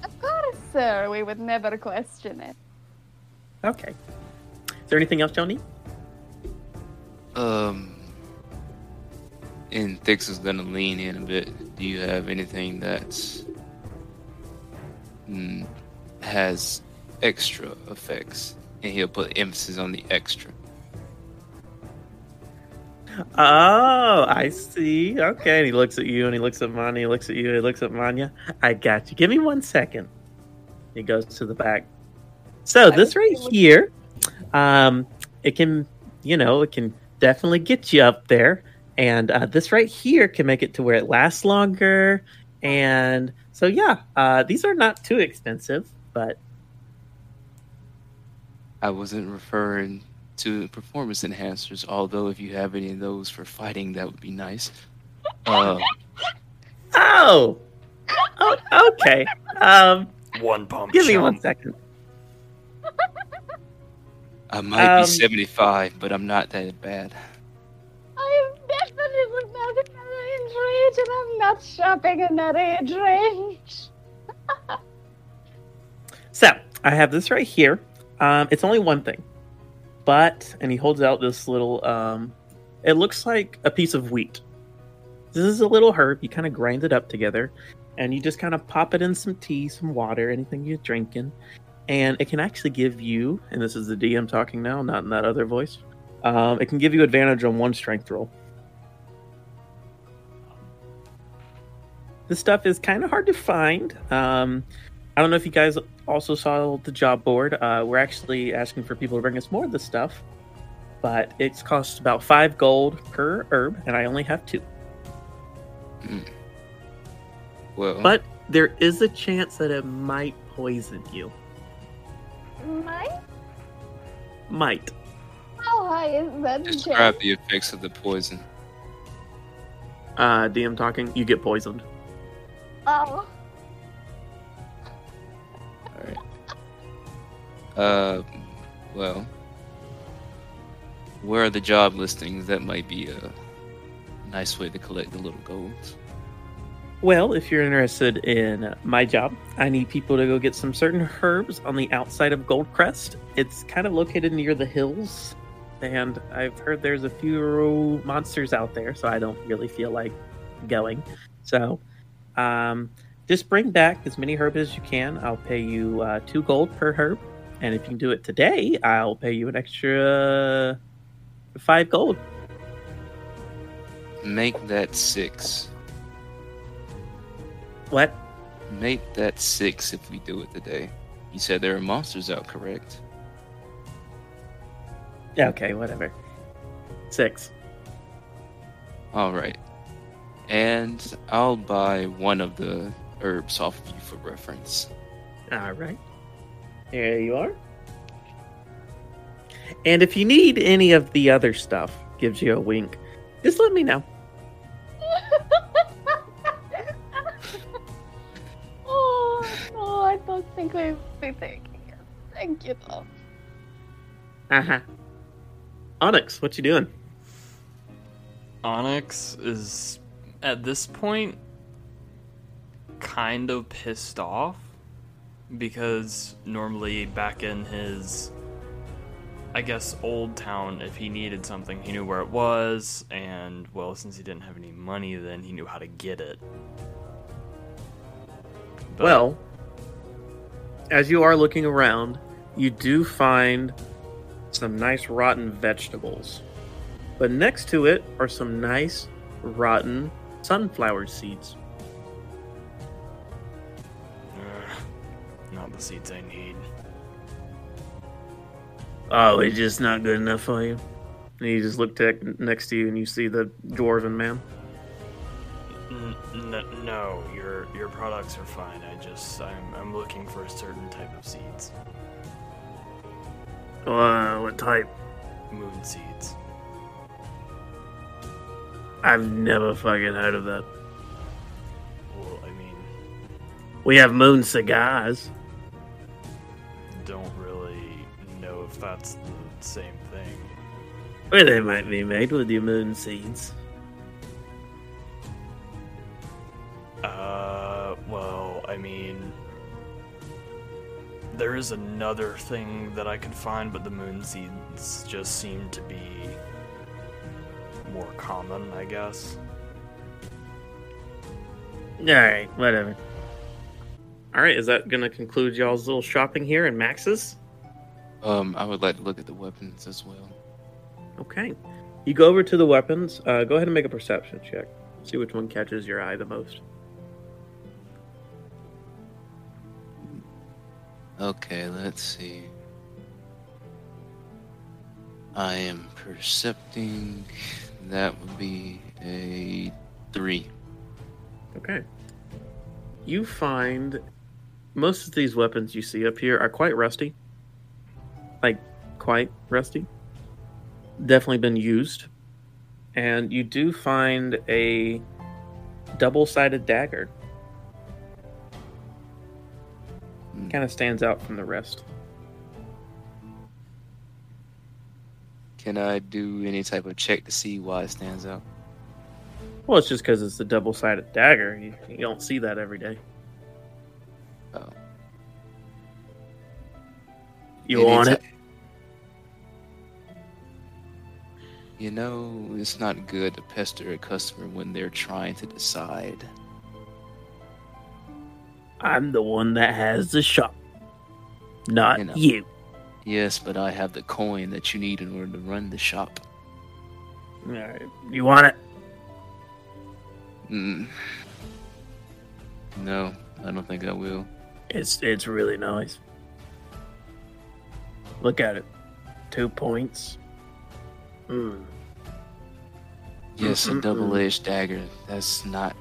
Of course, sir. We would never question it. okay. Is there anything else y'all need? Um, and Thix is gonna lean in a bit. Do you have anything that's mm, has extra effects? And he'll put emphasis on the extra. Oh, I see. Okay. And he looks at you and he looks at Manya. He looks at you and he looks at Manya. I got you. Give me one second. He goes to the back. So this right here, um, it can, you know, it can definitely get you up there. And uh, this right here can make it to where it lasts longer. And so, yeah, uh, these are not too expensive, but I wasn't referring to performance enhancers, although if you have any of those for fighting, that would be nice. Uh, oh, oh okay. Um, One pump. give me one chump. second. I might Um, be 75, but I'm not that bad. I am definitely not in that age range, and I'm not shopping in that age range. <laughs> So I have this right here. Um, it's only one thing, but and he holds out this little. Um, it looks like a piece of wheat. This is a little herb. You kind of grind it up together, and you just kind of pop it in some tea, some water, anything you're drinking, and it can actually give you. And this is the DM talking now, not in that other voice. Um, it can give you advantage on one strength roll. This stuff is kind of hard to find. Um, I don't know if you guys also saw the job board. Uh, we're actually asking for people to bring us more of this stuff, but it's cost about five gold per herb, and I only have two. Well, But there is a chance that it might poison you. Might? Might. how high is that describe chance? the effects of the poison. Uh, DM talking. You get poisoned. Oh, Uh, well, where are the job listings? That might be a nice way to collect the little golds. Well, if you're interested in my job, I need people to go get some certain herbs on the outside of Goldcrest. It's kind of located near the hills, and I've heard there's a few monsters out there, so I don't really feel like going. So, um, just bring back as many herbs as you can. I'll pay you uh, two gold per herb, and if you can do it today, I'll pay you an extra uh, five gold. Make that six. What? Make that six if we do it today. You said there are monsters out, correct? Yeah, okay, whatever. Six. All right. And I'll buy one of the herbs off of you for reference. All right. There you are. And if you need any of the other stuff, gives you a wink, just let me know. <laughs> oh no, I don't think we'll be taking it. Thank you though. Uh huh. Onyx, what you doing? Onyx is at this point kind of pissed off because normally back in his I guess old town if he needed something he knew where it was and well since he didn't have any money then he knew how to get it. But- Well, as you are looking around, you do find some nice rotten vegetables. But next to it are some nice rotten sunflower seeds. Seeds I need. Oh, it's just not good enough for you. And you just look tech next to you and you see the dwarven man. N- no, your your products are fine. I just I'm I'm looking for a certain type of seeds. Uh, what type? Moon seeds. I've never fucking heard of that. Well, I mean, We have moon cigars. Don't really know if that's the same thing. Well, they might be made with your moon seeds. Uh, well, I mean, there is another thing that I could find, but the moon seeds just seem to be more common, I guess. Alright, whatever. Alright, is that gonna conclude y'all's little shopping here in Max's? Um, I would like to look at the weapons as well. Okay. You go over to the weapons. Uh, go ahead and make a perception check. See which one catches your eye the most. Okay, let's see. I am percepting. That would be a three. Okay. You find most of these weapons you see up here are quite rusty. Like, quite rusty. Definitely been used. And you do find a double sided dagger. Hmm. Kind of stands out from the rest. Can I do any type of check to see why it stands out? Well, it's just because it's a double sided dagger. You, you don't see that every day. You want it? You know, it's not good to pester a customer when they're trying to decide. I'm the one that has the shop, not You know. you. Yes, but I have the coin that you need in order to run the shop. All right. You want it? Mm. No, I don't think I will. It's it's really nice. Look at it. Two points. Mm. Yes, a Mm-mm-mm. double-edged dagger. That's not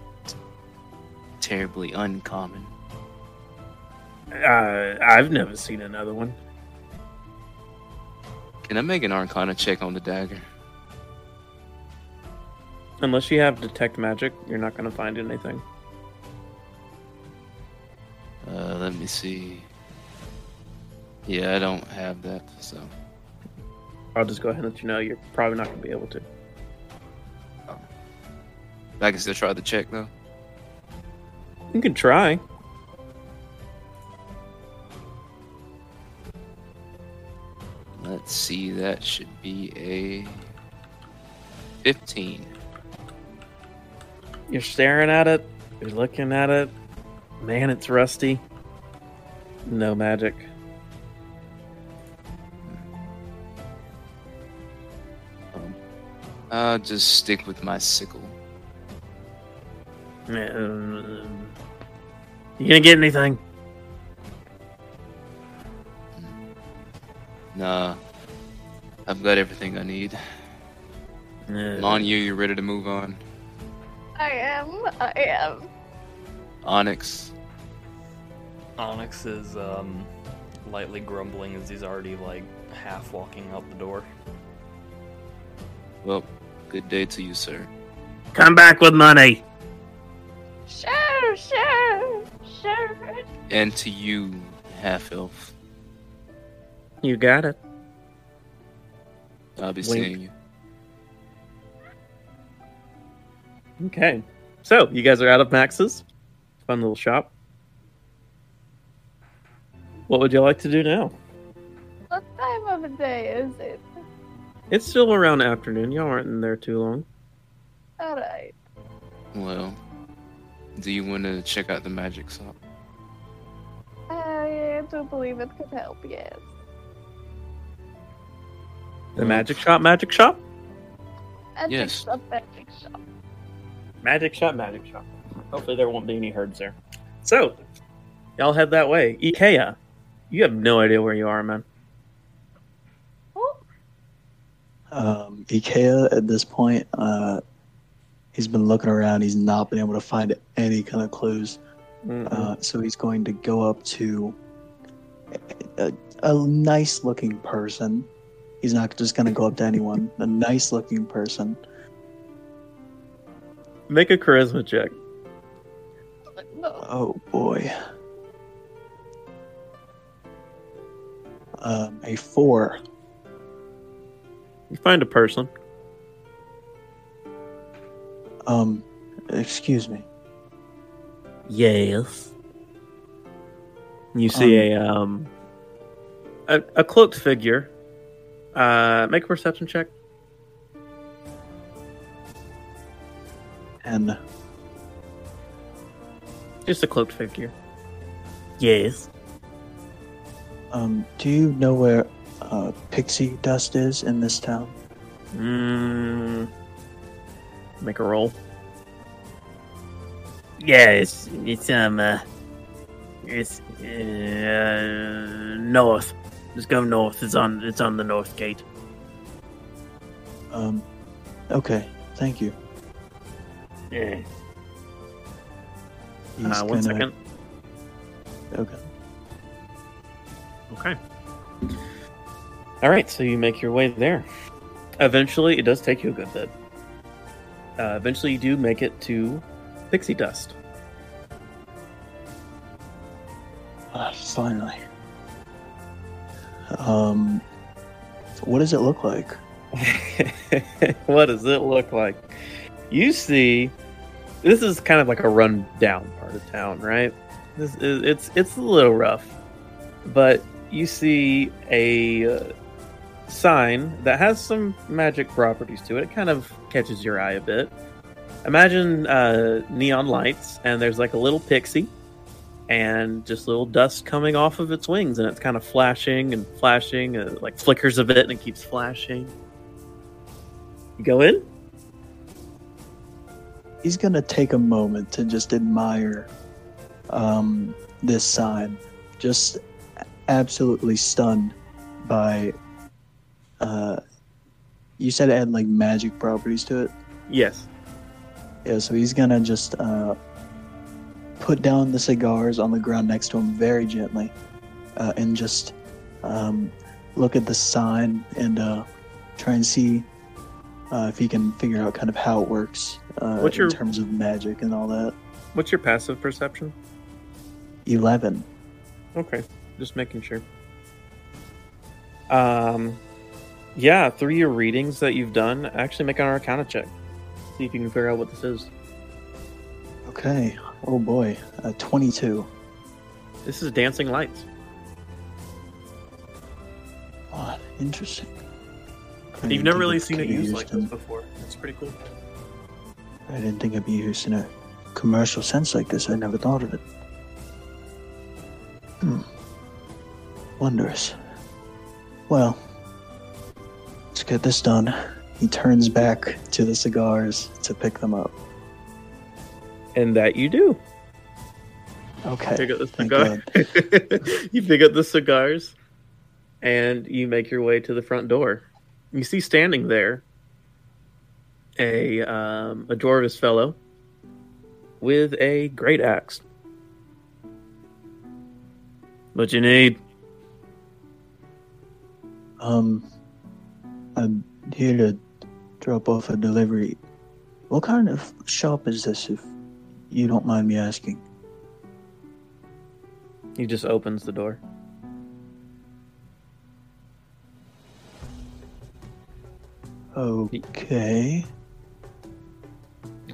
terribly uncommon. Uh, I've never seen another one. Can I make an Arcana check on the dagger? Unless you have detect magic, you're not going to find anything. Uh, let me see. Yeah, I don't have that, so I'll just go ahead and let you know you're probably not going to be able to. Um, I can still try the check though. You can try. Let's see, that should be a 15. You're staring at it. You're looking at it. Man, it's rusty. No magic. I'll just stick with my sickle. Um, You gonna get anything? Nah, I've got everything I need. Uh, On you, you ready to move on? I am. I am. Onyx. Onyx is um, lightly grumbling as he's already like half walking out the door. Well, good day to you, sir. Come back with money. Sure, sure, sure. And to you, half elf. You got it. I'll be Wink. seeing you. Okay. So, you guys are out of Max's. Fun little shop. What would you like to do now? What time of the day is it? It's still around afternoon. Y'all aren't in there too long. All right. Well, do you want to check out the magic shop? I don't believe it could help. Yes. The magic shop, magic shop? Magic Yes. shop, magic shop. Magic shop, magic shop. Hopefully, there won't be any herds there. So, y'all head that way. Ikea, you have no idea where you are, man. Oh, Um, Ikea at this point, uh, he's been looking around. He's not been able to find any kind of clues. Mm-mm. Uh, so he's going to go up to a, a nice looking person. He's not just going to go up to anyone. A nice looking person. Make a charisma check. Oh boy. Um, a four. You find a person. Um, excuse me. Yes. You see a um a, a cloaked figure. Uh, make a perception check. And Just a cloaked figure. Yes. um, do you know where uh, pixie dust is in this town? Mm, make a roll. Yeah, it's it's um uh, it's uh, north. Just go north. It's on it's on the north gate. Um, okay, thank you. Yeah. He's Uh, one gonna- second. Okay. Okay. All right, so you make your way there. Eventually, it does take you a good bit. Uh, eventually, you do make it to Pixie Dust. Ah, finally. Um, what does it look like? <laughs> what does it look like? You see, this is kind of like a run down part of town, right? This is, it's it's a little rough, but you see a uh, sign that has some magic properties to it. It kind of catches your eye a bit. Imagine uh, neon lights, and there's like a little pixie, and just little dust coming off of its wings, and it's kind of flashing and flashing, uh, like flickers a bit, and it keeps flashing. You go in. He's gonna take a moment to just admire um, this sign, just absolutely stunned by. Uh, you said it had like magic properties to it. Yes. Yeah, so he's gonna just uh, put down the cigars on the ground next to him very gently, uh, and just um, look at the sign and uh, try and see uh, if he can figure out kind of how it works uh, What's your- in terms of magic and all that. What's your passive perception? Eleven. Okay, just making sure. Um, yeah, through your readings that you've done, actually make an Arcana check. See if you can figure out what this is. Okay. Oh boy. Uh, Twenty-two. This is dancing lights. Oh, interesting. I You've never really seen it used like this before. It's pretty cool. I didn't think it'd be used in a commercial sense like this. I never thought of it. Hmm. Wondrous. Well, let's get this done. He turns back to the cigars to pick them up. And that you do. Okay. Pick up the thank cigar. <laughs> you pick up the cigars, and you make your way to the front door. You see standing there a um, a dwarvish fellow with a great axe. What you need? Um, I'm here to drop off a delivery. What kind of shop is this, if you don't mind me asking? He just opens the door. Okay.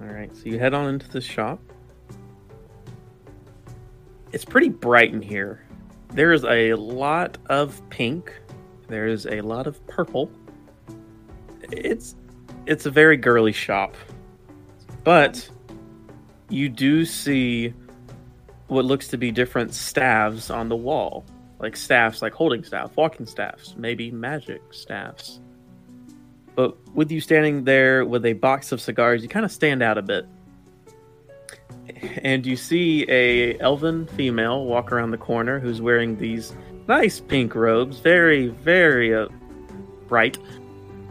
All right, so you head on into the shop. It's pretty bright in here. There is a lot of pink. There is a lot of purple. It's it's a very girly shop. But you do see what looks to be different staves on the wall. Like staffs, like holding staff, walking staffs, maybe magic staffs. But with you standing there with a box of cigars, you kind of stand out a bit. And you see a elven female walk around the corner who's wearing these nice pink robes, very, very uh, bright.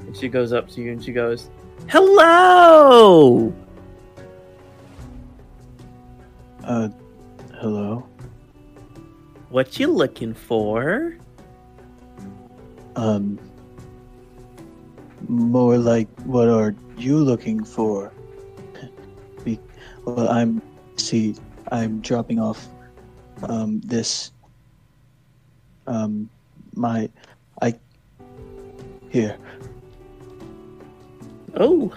And she goes up to you and she goes, "Hello." Uh, hello. What you looking for? Um, more like, what are you looking for? Be- well, I'm, see, I'm dropping off, um, this, um, my, I, here, Oh,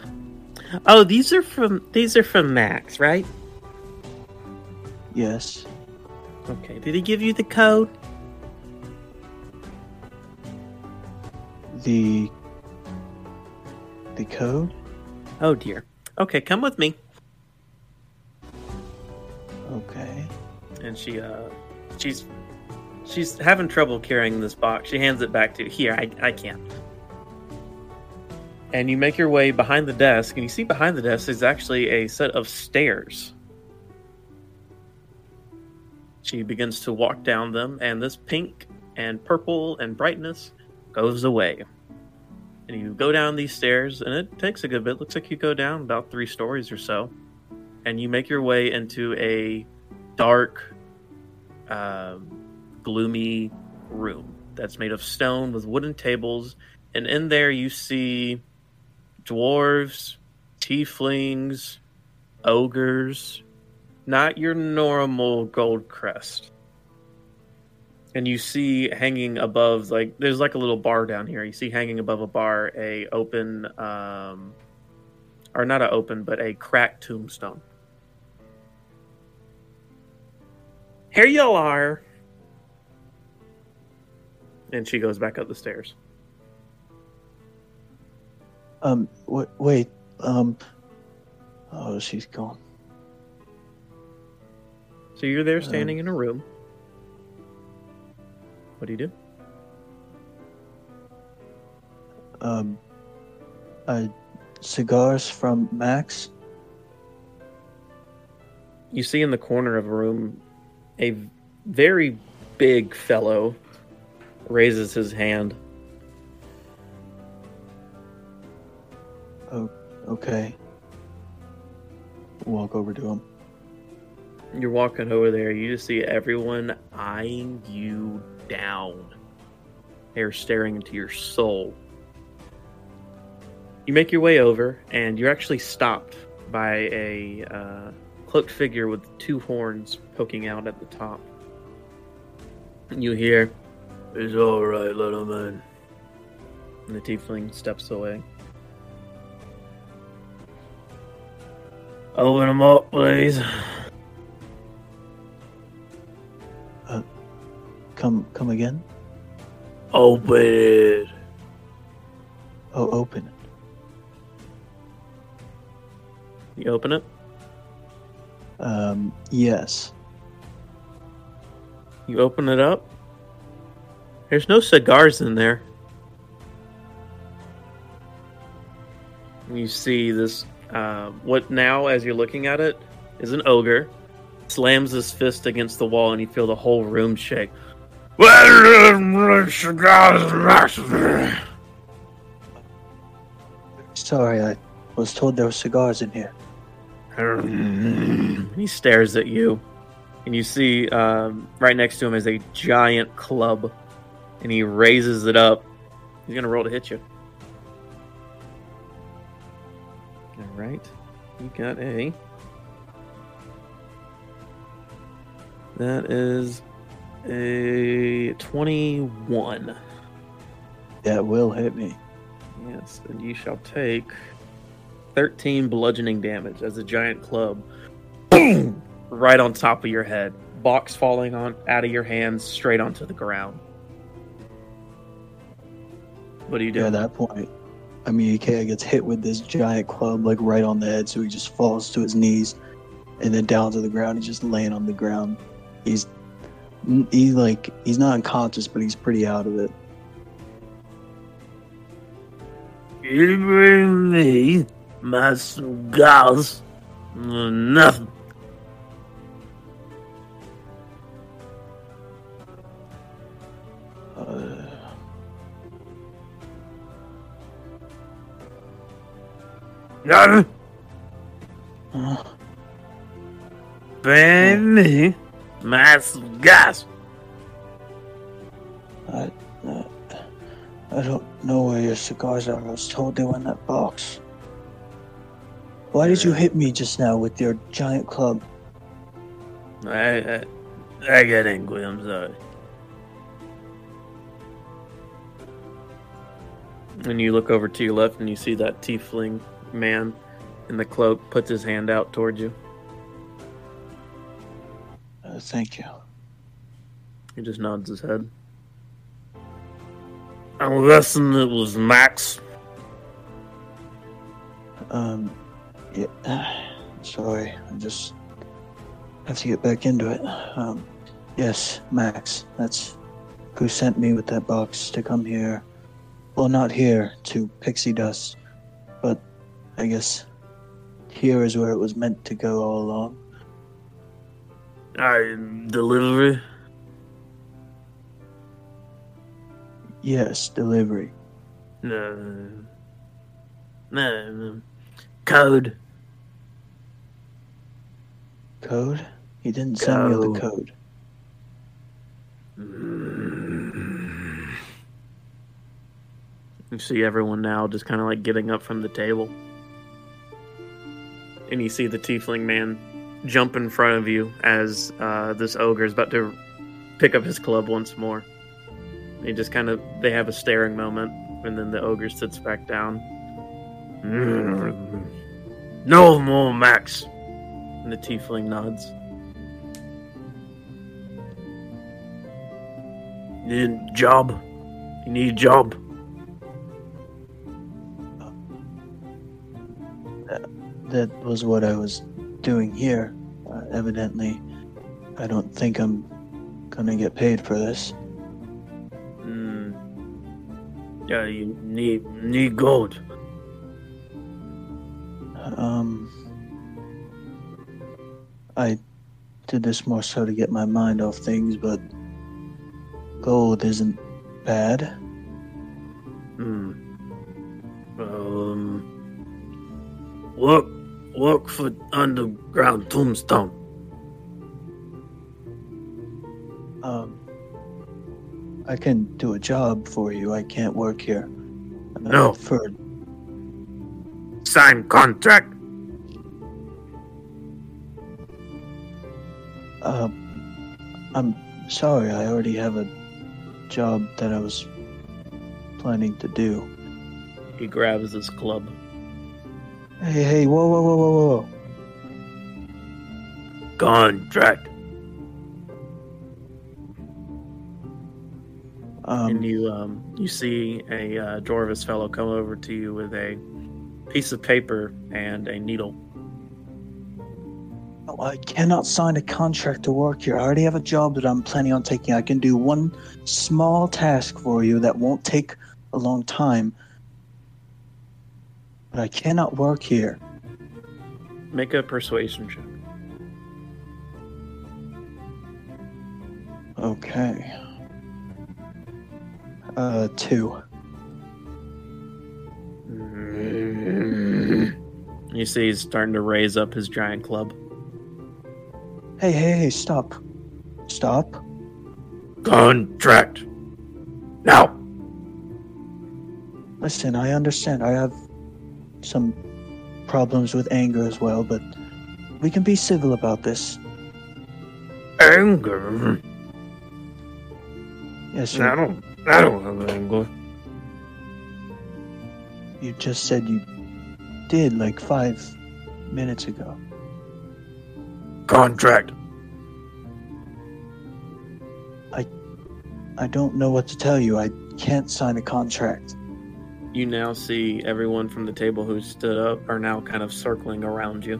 oh, these are from these are from Max, right? yes, Okay. Did he give you the code? the, the code? Oh dear. Okay, come with me. Okay. And she uh she's she's having trouble carrying this box. She hands it back to you. Here, I I can't. And you make your way behind the desk, and you see behind the desk is actually a set of stairs. She begins to walk down them, and this pink and purple and brightness goes away. And you go down these stairs, and it takes a good bit. Looks like you go down about three stories or so. And you make your way into a dark, um, gloomy room that's made of stone with wooden tables. And in there, you see dwarves, tieflings, ogres, not your normal Goldcrest. And you see hanging above, like there's like a little bar down here. You see hanging above a bar a open, um, or not a open, but a cracked tombstone. Here you all are. And she goes back up the stairs. Um, wait, wait, um, oh, she's gone. So you're there standing in a room. What do you do? Um, uh, cigars from Max? You see in the corner of a room a very big fellow raises his hand. Okay. Walk over to him. You're walking over there, you just see everyone eyeing you down. They're staring into your soul. You make your way over, and you're actually stopped by a uh, cloaked figure with two horns poking out at the top. And you hear, It's alright, little man. And the tiefling steps away. Open them up, please. Come, come again? Open it. Oh, open it. You open it. Um, yes. You open it up. There's no cigars in there. You see this. Uh, what now, as you're looking at it, is an ogre. Slams his fist against the wall, and you feel the whole room shake. Sorry, I was told there were cigars in here. He stares at you, and you see um, right next to him is a giant club, and he raises it up. He's gonna roll to hit you. Right, you got a. That is a twenty-one. That will hit me. Yes, and you shall take 13 bludgeoning damage as a giant club boom, right on top of your head. Box falling on out of your hands straight onto the ground. What do you do? Yeah, at that point, I mean, Ikea gets hit with this giant club, like right on the head, so he just falls to his knees and then down to the ground. He's just laying on the ground. He's, he like, he's not unconscious, but he's pretty out of it. You bring me my cigars. Nothing. Nothing. Bring me my cigars. I, uh, I don't know where your cigars are. I was told they were in that box. Why did you hit me just now with your giant club? I, I, I get angry. I'm sorry. And you look over to your left and you see that tiefling man in the cloak puts his hand out towards you. Uh, thank you. He just nods his head. I'm guessing it was Max. Um, yeah. <sighs> Sorry, I just have to get back into it. Um, yes, Max. That's who sent me with that box to come here. Well, not here to Pixie Dust, I guess here is where it was meant to go all along. I delivery. Yes, delivery. No. No. Code. Code? He didn't send me the Code. code. You see everyone now just kind of like getting up from the table. And you see the tiefling man jump in front of you as uh, this ogre is about to pick up his club once more. They just kind of they have a staring moment, and then the ogre sits back down. No more, Max. And the tiefling nods. You need a job. You need a job. That was what I was doing here. Uh, evidently, I don't think I'm gonna get paid for this. Hmm. Yeah, you need need gold. Um, I did this more so to get my mind off things, but gold isn't bad. Hmm. Um. Work, work for underground tombstone. Um, I can do a job for you. I can't work here. Uh, No. For Sign contract. uh, I'm sorry. I already have a job that I was planning to do. He grabs his club. Hey, hey, whoa, whoa, whoa, whoa, whoa! Contract. Um, and you um you see a uh, Jorvis fellow come over to you with a piece of paper and a needle. No, I cannot sign a contract to work here. I already have a job that I'm planning on taking. I can do one small task for you that won't take a long time. But I cannot work here. Make a persuasion check. Okay. Uh, two. You see, he's starting to raise up his giant club. Hey, hey, hey, stop. Stop. Contract. Now. Listen, I understand. I have some problems with anger as well, but we can be civil about this. Anger. Yes, I don't. I don't have anger. you just said you did like five minutes ago. Contract. I. I don't know what to tell you. I can't sign a contract. You now see everyone from the table who stood up are now kind of circling around you.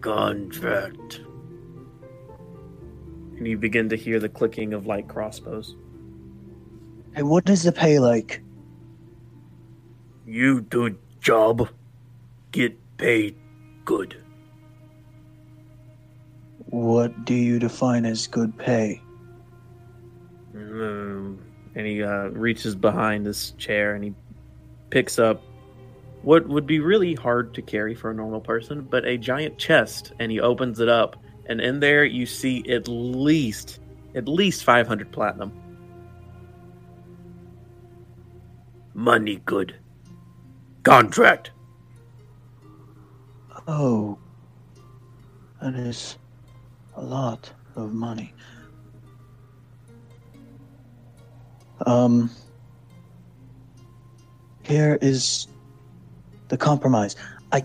Contract. And you begin to hear the clicking of light crossbows. And what is the pay like? You do job, get paid good. What do you define as good pay? Mm, and he uh, reaches behind his chair and he picks up what would be really hard to carry for a normal person, but a giant chest, and he opens it up, and in there you see at least at least 500 platinum. Money good. Contract. Oh, that is a lot of money. Um, here is the compromise. I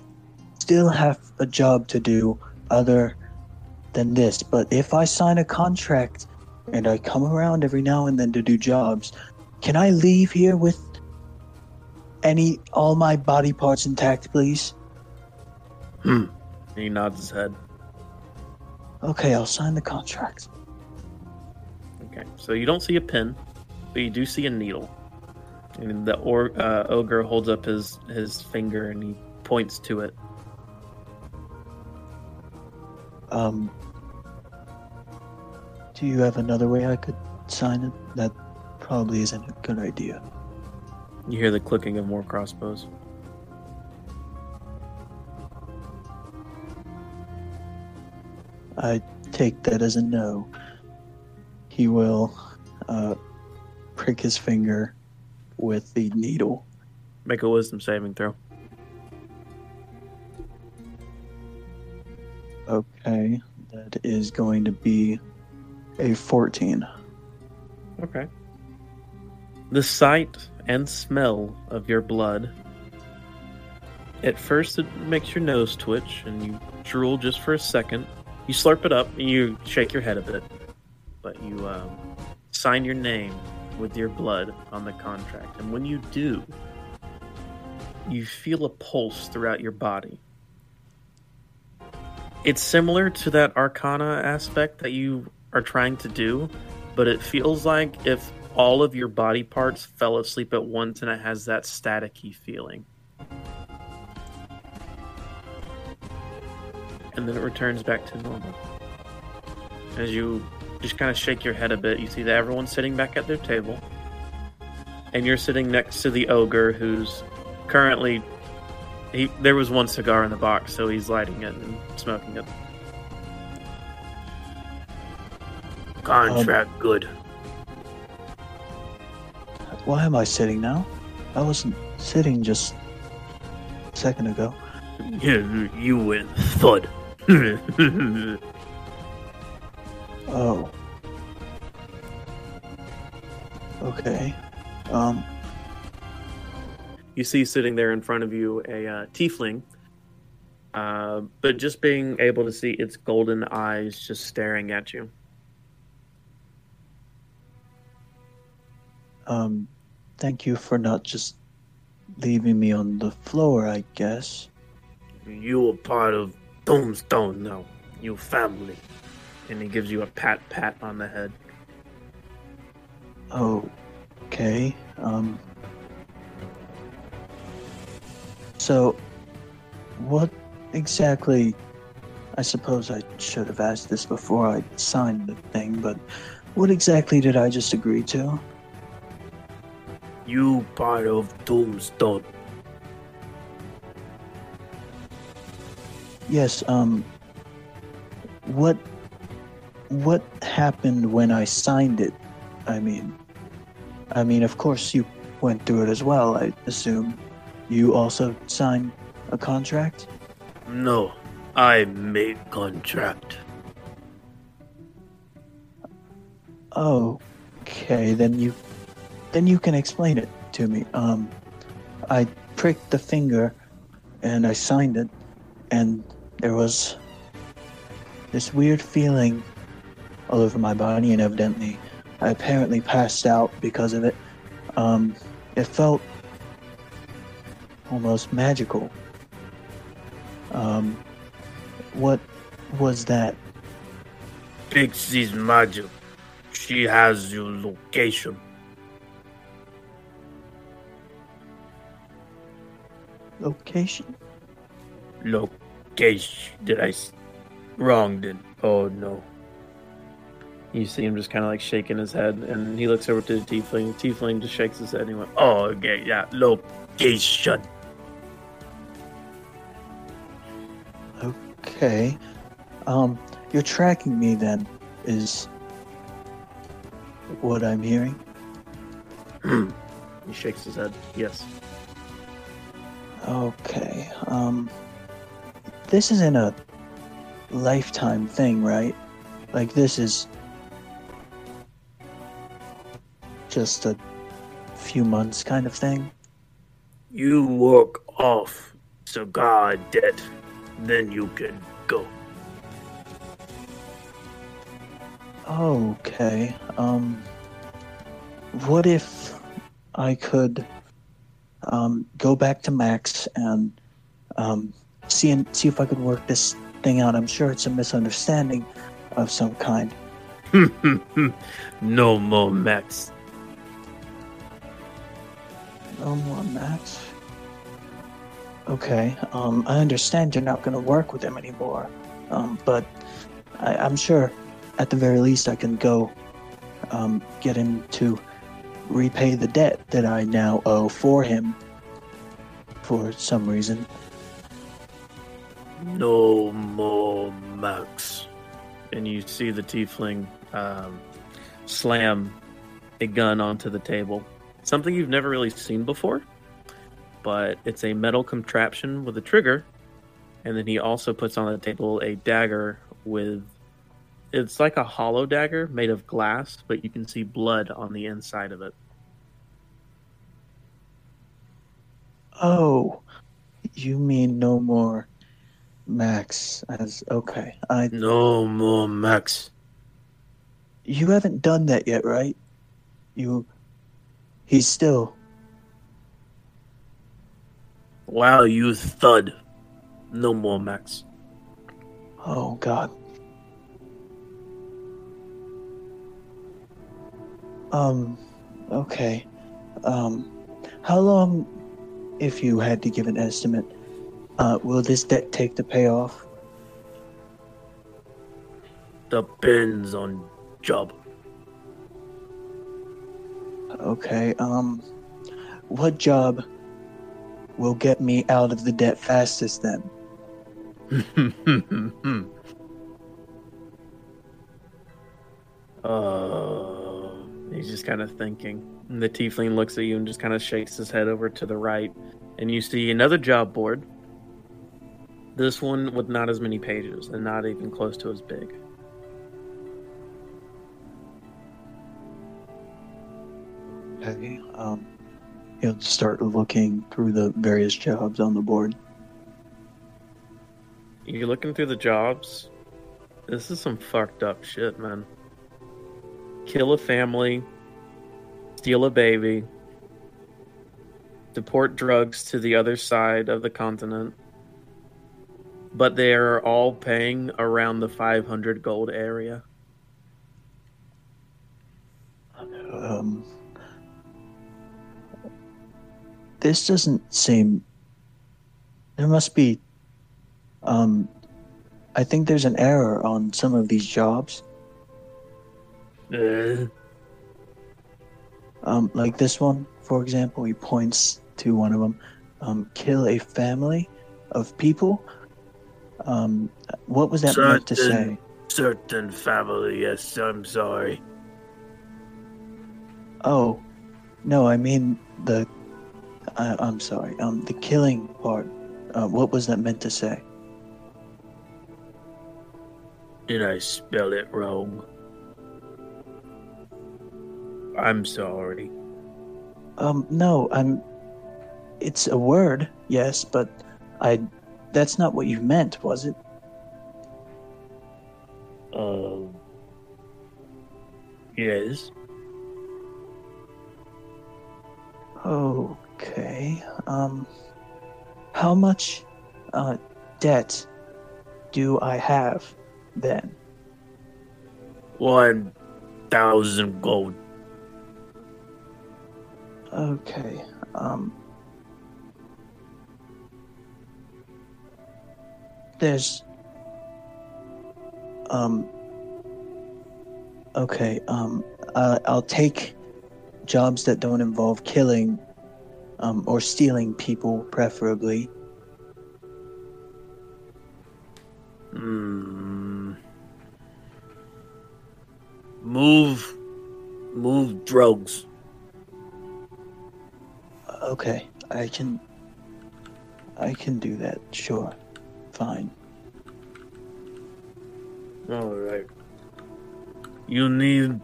still have a job to do other than this, but if I sign a contract and I come around every now and then to do jobs, can I leave here with any all my body parts intact, please? Hmm. He nods his head. Okay, I'll sign the contract. Okay, so you don't see a pin, but you do see a needle. And the or, uh, ogre holds up his his finger and he points to it. Um, do you have another way I could sign it? That probably isn't a good idea. You hear the clicking of more crossbows. I take that as a no. He will uh, prick his finger with the needle. Make a wisdom saving throw. Okay, that is going to be a 14. Okay. The sight and smell of your blood. At first, it makes your nose twitch and you drool just for a second. You slurp it up and you shake your head a bit. But you um, sign your name with your blood on the contract. And when you do, you feel a pulse throughout your body. It's similar to that arcana aspect that you are trying to do, but it feels like if all of your body parts fell asleep at once and it has that staticky feeling. And then it returns back to normal. As you just kind of shake your head a bit, you see that everyone's sitting back at their table. And you're sitting next to the ogre who's currently he there was one cigar in the box, so he's lighting it and smoking it. Contract um, good. Why am I sitting now? I wasn't sitting just a second ago. You, <laughs> you went thud. <laughs> Oh. Okay. Um, you see sitting there in front of you a uh, tiefling, uh, but just being able to see its golden eyes just staring at you. um, thank you for not just leaving me on the floor, I guess. You are part of Tombstone now. You family. And he gives you a pat pat on the head. Oh, okay. Um. So, what exactly? I suppose I should have asked this before I signed the thing, but what exactly did I just agree to? You part of Tombstone. Yes, um what what happened when I signed it? I mean I mean of course you went through it as well, I assume. You also signed a contract? No, I made contract. Okay, then you then you can explain it to me. Um I pricked the finger and I signed it and there was this weird feeling all over my body and evidently I apparently passed out because of it. Um it felt almost magical. Um what was that? Pixie's magic. She has your location. Location? Location. Did I s- wrong? Did oh no. You see him just kind of like shaking his head, and he looks over to the tiefling. The tiefling just shakes his head, and he went, Oh okay, yeah, location. Okay. Um you're tracking me then is what I'm hearing. <clears throat> He shakes his head. Yes. Okay. Um this isn't a lifetime thing, right? Like this is just a few months kind of thing. You work off cigar debt, then you can go. Okay. Um what if I could um go back to Max and um see and see if I could work this thing out. I'm sure it's a misunderstanding of some kind. <laughs> no more Max. No more Max. Okay. Um I understand you're not gonna work with him anymore. Um but I, I'm sure at the very least I can go um get him to repay the debt that I now owe for him for some reason. No more Max. And you see the tiefling um, slam a gun onto the table. Something you've never really seen before, but it's a metal contraption with a trigger. And then he also puts on the table a dagger with. It's like a hollow dagger made of glass, but you can see blood on the inside of it. Oh, you mean no more Max as okay. I No more Max. you haven't done that yet, right? You he's still Wow, you thud. No more Max. Oh god. Um okay. Um how long if you had to give an estimate uh will this debt take to pay off? Depends on job. Okay. Um what job will get me out of the debt fastest then? <laughs> Uh, he's just kind of thinking. And the tiefling looks at you and just kind of shakes his head over to the right. And you see another job board. This one with not as many pages and not even close to as big. Okay. Um he'll start looking through the various jobs on the board. You're looking through the jobs. This is some fucked up shit, man. Kill a family, steal a baby, deport drugs to the other side of the continent. But they are all paying around the 500 gold area. Um, this doesn't seem. There must be. Um, I think there's an error on some of these jobs. Uh, Um, like this one, for example, he points to one of them. Um, kill a family of people. Um, what was that meant to say? Certain- Certain family, yes, I'm sorry. Oh, no, I mean the. I, I'm sorry. Um, the killing part. Uh, what was that meant to say? Did I spell it wrong? I'm sorry. Um, no, I'm. It's a word, yes, but I. That's not what you meant, was it? Um. Yes. Okay. Um, how much, uh, debt do I have then? One thousand gold. Okay. Um. There's. Um. Okay. Um. Uh, I'll take jobs that don't involve killing, um, or stealing people, preferably. Hmm. Move. Move drugs. Okay, I can. I can do that. Sure. Fine. Alright. You need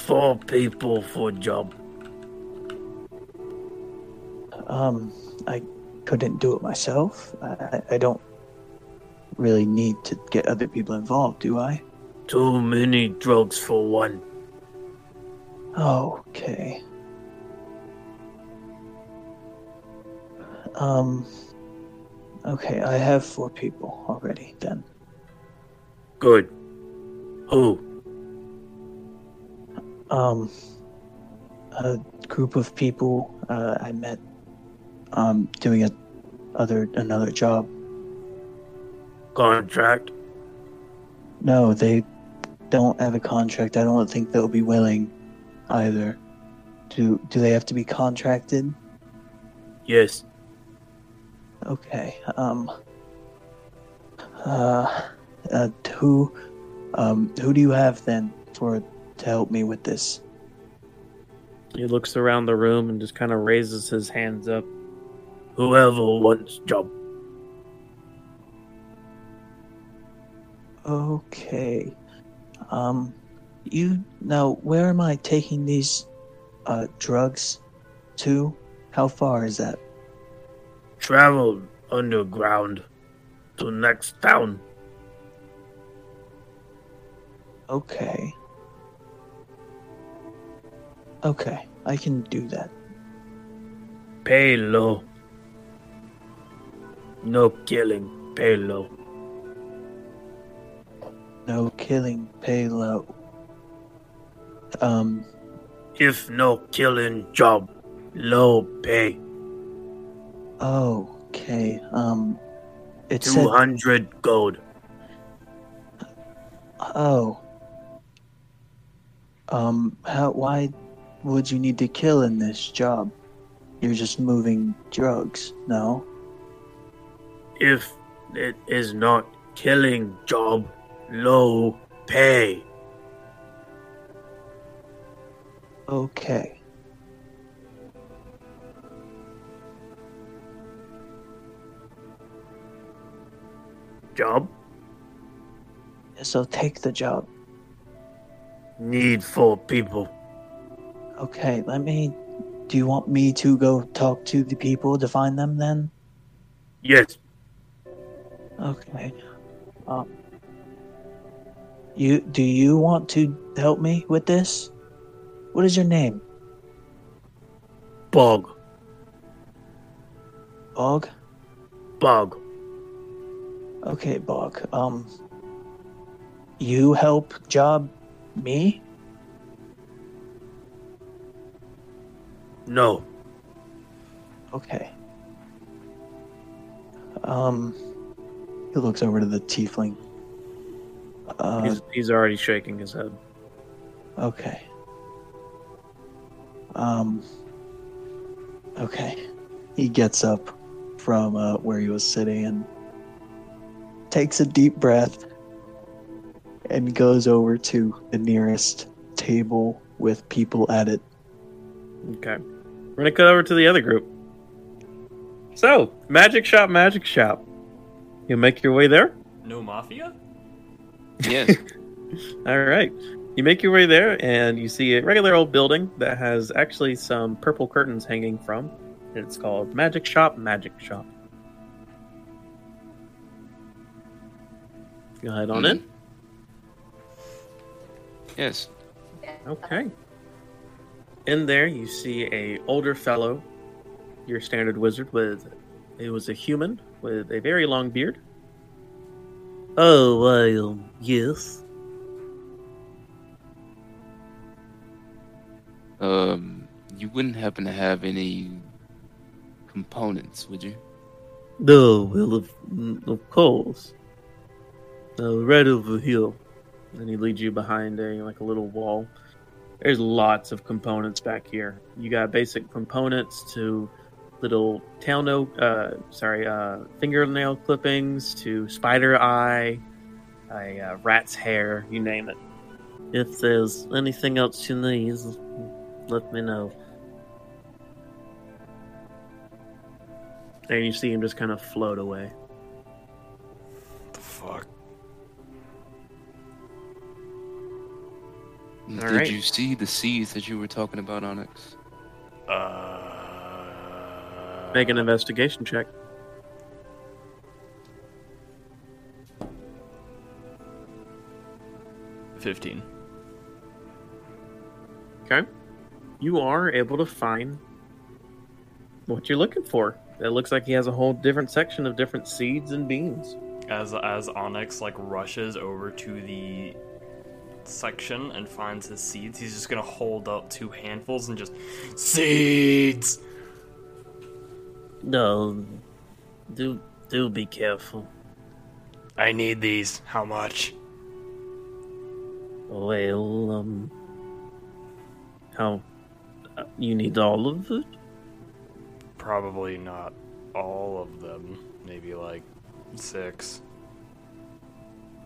four people for job. Um, I couldn't do it myself. I, I don't really need to get other people involved, do I? Too many drugs for one. Okay. Um. Okay, I have four people already. Then. Good. Who? Um. A group of people uh, I met. Um, doing a other another job. Contract? No, they don't have a contract. I don't think they'll be willing either. Do do they have to be contracted? Yes. Okay. Um. Uh. uh who, um, who do you have then for to help me with this? He looks around the room and just kind of raises his hands up. Whoever wants job. Okay. Um. You now, where am I taking these, uh, drugs, to? How far is that? Travel underground to next town. Okay. Okay, I can do that. Pay low. No killing. Pay low. No killing, pay low. Um, If no killing job, low pay. okay. Um, it said. Two hundred gold. Oh. Um, how, why would you need to kill in this job? You're just moving drugs, no? If it is not killing job, low pay. Okay. Job So take the job. need four people. Okay, let me. Do you want me to go talk to the people to find them then? Yes, Okay. Um. You do you want to help me with this? What is your name? bog, Bog? bog. Okay, Bog. Um. You help job me? No, Okay. Um. He looks over to the tiefling. Uh, He's, he's already shaking his head. okay. Um. Okay. He gets up from uh, where he was sitting and takes a deep breath and goes over to the nearest table with people at it. Okay. We're gonna cut over to the other group. So, magic shop, magic shop. You make your way there? No mafia? Yes. <laughs> All right. You make your way there, and you see a regular old building that has actually some purple curtains hanging from. And it's called Magic Shop, Magic Shop. Go ahead on in. yes. Okay. In there, you see a older fellow, your standard wizard with. It was a human with a very long beard. Oh, well, yes. Um, you wouldn't happen to have any components, would you? No, well, of, of course. Uh, right over here. And he leads you behind a like a little wall. There's lots of components back here. You got basic components to little tail no, uh, sorry, uh, fingernail clippings to spider eye, a uh, rat's hair, you name it. If there's anything else you need, let me know. And you see him just kind of float away. The fuck? Did right. you see the seeds that you were talking about, Onyx? Uh. Make an investigation check. Fifteen. Okay. You are able to find what you're looking for. It looks like he has a whole different section of different seeds and beans. As as Onyx like rushes over to the section and finds his seeds, he's just gonna hold up two handfuls and just seeds. No, do do be careful. I need these. How much? Well, um, how uh, you need all of it? Probably not all of them. Maybe like six.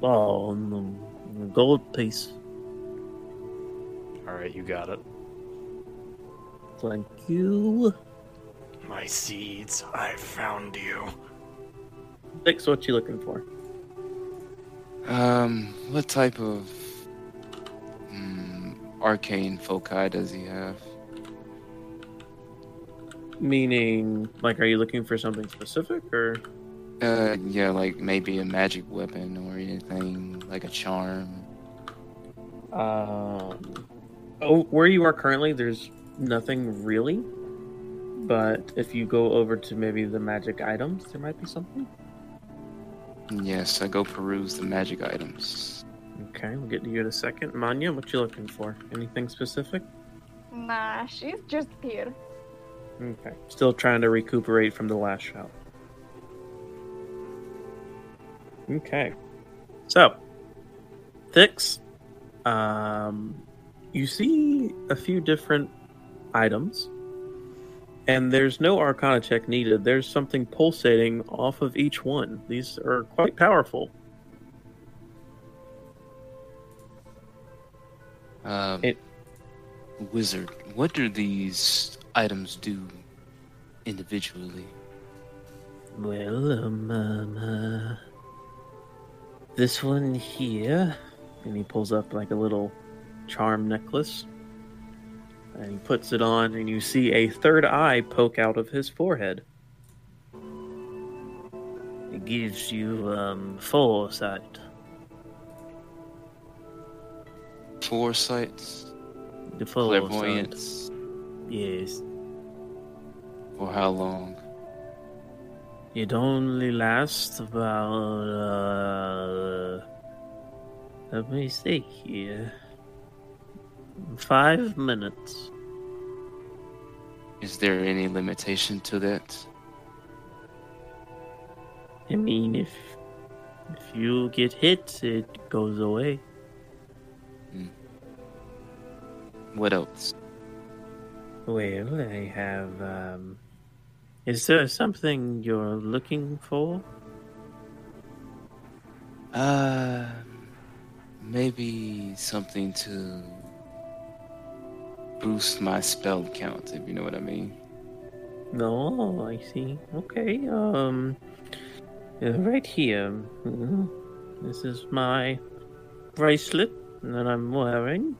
Oh, um, gold piece. All right, you got it. Thank you. My seeds. I found you. Six. What you looking for? Um, what type of mm, arcane foci does he have? Meaning, like, are you looking for something specific, or Uh, yeah, like maybe a magic weapon or anything like a charm. Um, oh, where you are currently, there's nothing really. But if you go over to maybe the magic items, there might be something. Yes, I go peruse the magic items. Okay, we'll get to you in a second. Manya, what you looking for? Anything specific? Nah, she's just here. Okay, still trying to recuperate from the last shot. Okay, so Thix, um, you see a few different items, and there's no Arcana check needed. There's something pulsating off of each one. These are quite powerful. Um, It- wizard, what do these items do individually? Well, um, um uh, this one here, and he pulls up like a little charm necklace, and he puts it on, and you see a third eye poke out of his forehead. It gives you um foresight. Foresight, The foresight. clairvoyance, Yes. for how long? It only lasts about uh let me see here. Five minutes. Is there any limitation to that? I mean if if you get hit it goes away. What else? Well, I have. Um, is there something you're looking for? Uh, maybe something to boost my spell count, if you know what I mean. No, I see. Okay. Um, uh, right here. Mhm. This is my bracelet that I'm wearing.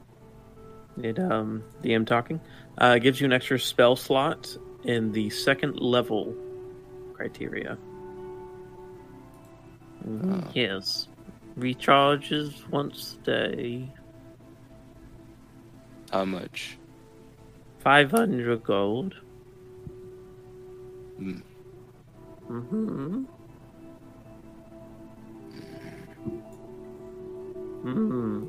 It um, DM talking, uh, gives you an extra spell slot in the second level criteria. Mhm, Oh. Yes, recharges once a day. How much? Five hundred gold. Hmm. Mm-hmm. Hmm.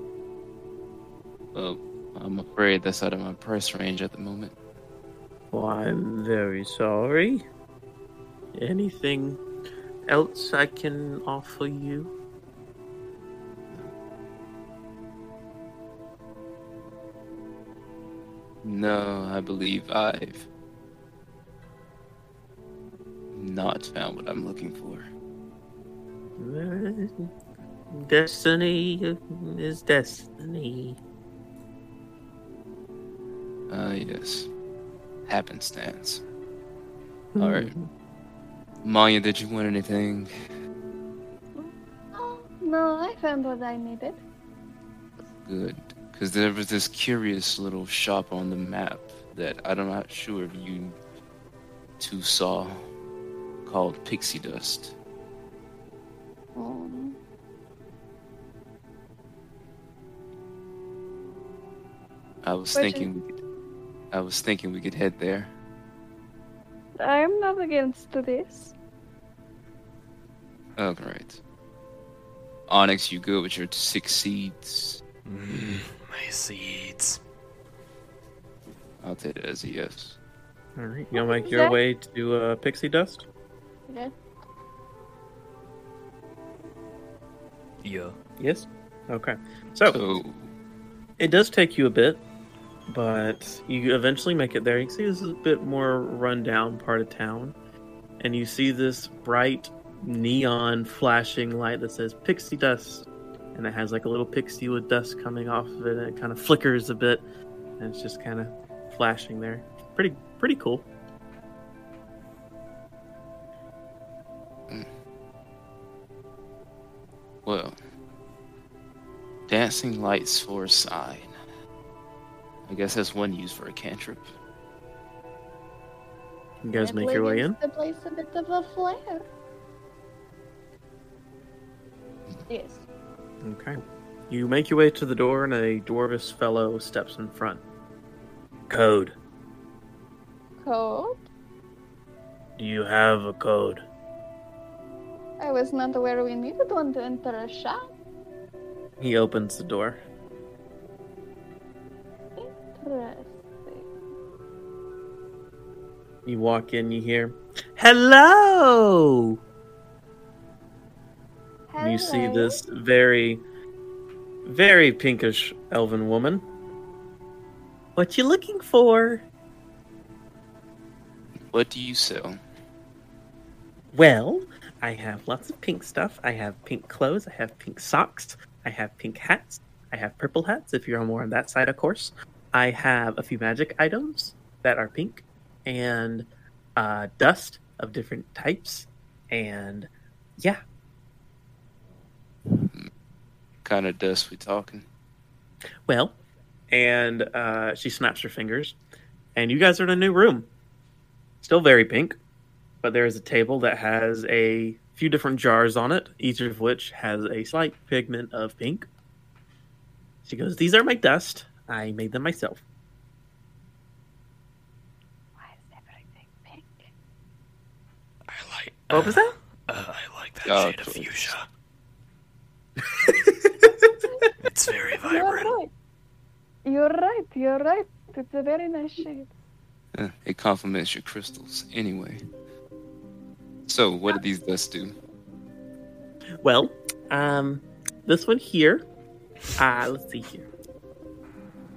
Well, I'm afraid that's out of my price range at the moment. Well, I'm very sorry. Anything else I can offer you? No, I believe I've not found what I'm looking for. Uh, Destiny is destiny. Ah, yes. Happenstance. All right. Manya, did you want anything? Oh, no, I found what I needed. Good. Because there was this curious little shop on the map that I'm not sure if you two saw called Pixie Dust. Um, I was Where'd you- thinking we could, I was thinking we could head there. I'm not against this. Oh, right. Onyx, you good with your six seeds? Mm, my seeds. I'll take it as a yes. All right, you'll make your way to uh, Pixie Dust. Yeah. Yeah. Yes. Okay. So So, it does take you a bit, but you eventually make it there. You see this is a bit more rundown part of town, and you see this bright neon flashing light that says Pixie Dust, and it has like a little pixie with dust coming off of it, and it kind of flickers a bit, and it's just kind of flashing there. Pretty, pretty cool. Hmm. well, dancing lights for a sign. I guess that's one use for a cantrip. You guys make your way in. The place a bit of a flare. Yes. Okay. You make your way to the door, and a dwarvish fellow steps in front. Code. Code? Do you have a code? I was not aware we needed one to enter a shop. He opens the door. Interesting. You walk in, you hear, Hello! And You see this very, very pinkish elven woman. What you looking for? What do you sell? Well, I have lots of pink stuff. I have pink clothes. I have pink socks. I have pink hats. I have purple hats, if you're more on that side, of course. I have a few magic items that are pink and uh, dust of different types. And yeah, Kind of dust we talking? well, and uh, she snaps her fingers, and you guys are in a new room. Still very pink, but there is a table that has a few different jars on it, each of which has a slight pigment of pink. She goes, These are my dust. I made them myself. Why is everything pink? I like. What was that? Uh, I like that Oh, shade of fuchsia. <laughs> It's very vibrant. You're right. You're right. You're right. It's a very nice shade. It complements your crystals anyway. So, what do these dusts do? Well, um, this one here. Uh, let's see here.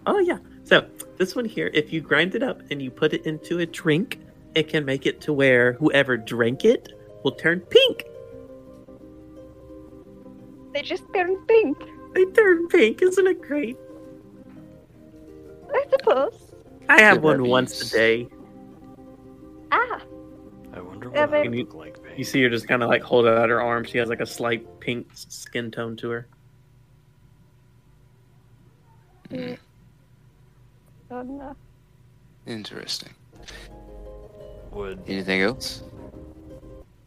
Oh yeah. So This one here, if you grind it up and you put it into a drink, it can make it to where whoever drank it will turn pink. They just turn pink, They turn pink, isn't it great? I suppose. I have Good one once a day. Ah, I wonder Yeah, what but- I look like. You see her just kind of like hold out her arm. She has like a slight pink skin tone to her. Mm, no. interesting. Would Anything else?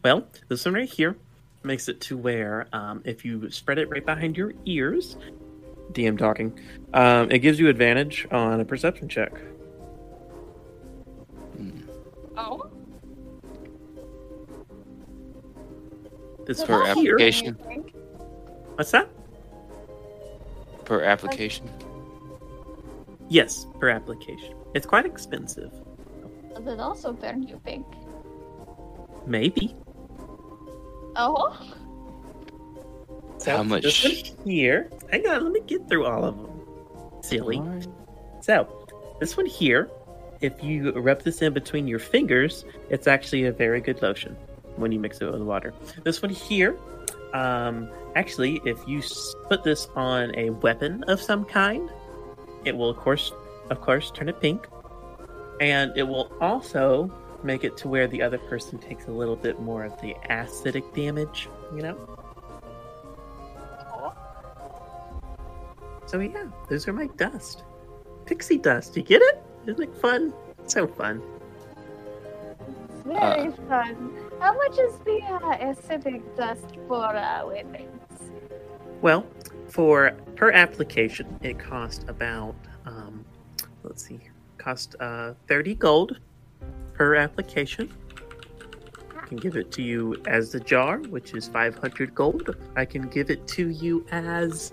Well, this one right here makes it to where um, if you spread it right behind your ears, DM talking, um, it gives you advantage on a perception check. Mm, Oh. This for one here. application. What's that? Per application. Yes, per application. It's quite expensive. Does it also turn you pink? Maybe. Oh. So How much? This one here. Hang on, let me get through all of them. Silly. So, this one here, if you rub this in between your fingers, it's actually a very good lotion when you mix it with water. This one here, um, actually, if you put this on a weapon of some kind, it will, of course, of course, turn it pink, and it will also make it to where the other person takes a little bit more of the acidic damage. You know. So yeah, those are my dust. Pixie dust. You get it? Isn't it fun? So fun. It's very fun. How much is the uh, acidic dust for uh, weapons? Well, for per application, it cost about um, let's see, cost uh, thirty gold per application. I can give it to you as the jar, which is five hundred gold. I can give it to you as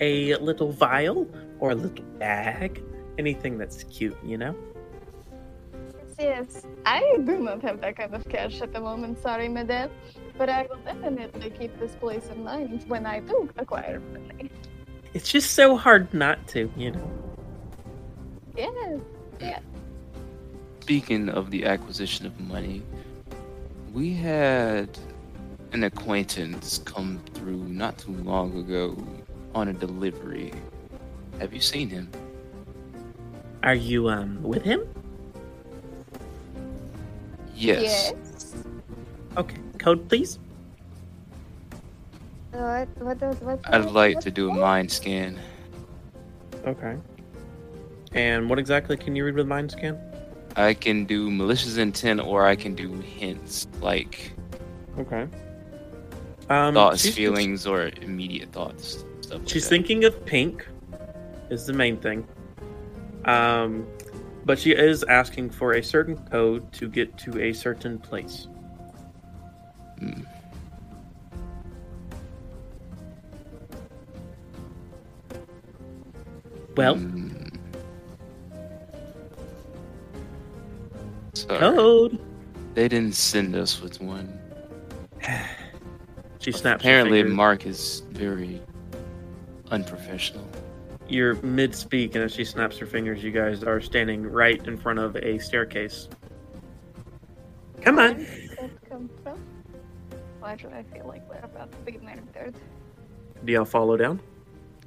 a little vial or a little bag, anything that's cute, you know. Yes, I do not have that kind of cash at the moment, sorry, madame. But I will definitely keep this place in mind when I do acquire money. It's just so hard not to, you know. Yes. Speaking of the acquisition of money, we had an acquaintance come through not too long ago on a delivery. Have you seen him? Are you um with him? Yes. Yes. Okay, code please. What? What? What? what I'd like what- to do a mind scan. Okay. And what exactly can you read with mind scan? I can do malicious intent or I can do hints like Okay. Um, thoughts, feelings, or immediate thoughts. Like She's that. thinking of pink, is the main thing. Um, but she is asking for a certain code to get to a certain place. Hmm. Well, Hmm. Sorry. code. They didn't send us with one. <sighs> She snaps. Apparently, fingers. Mark is very unprofessional. You're mid speak, and as she snaps her fingers, you guys are standing right in front of a staircase. Come Where on. come? Why do I feel like we're about to be murdered? Do y'all follow down?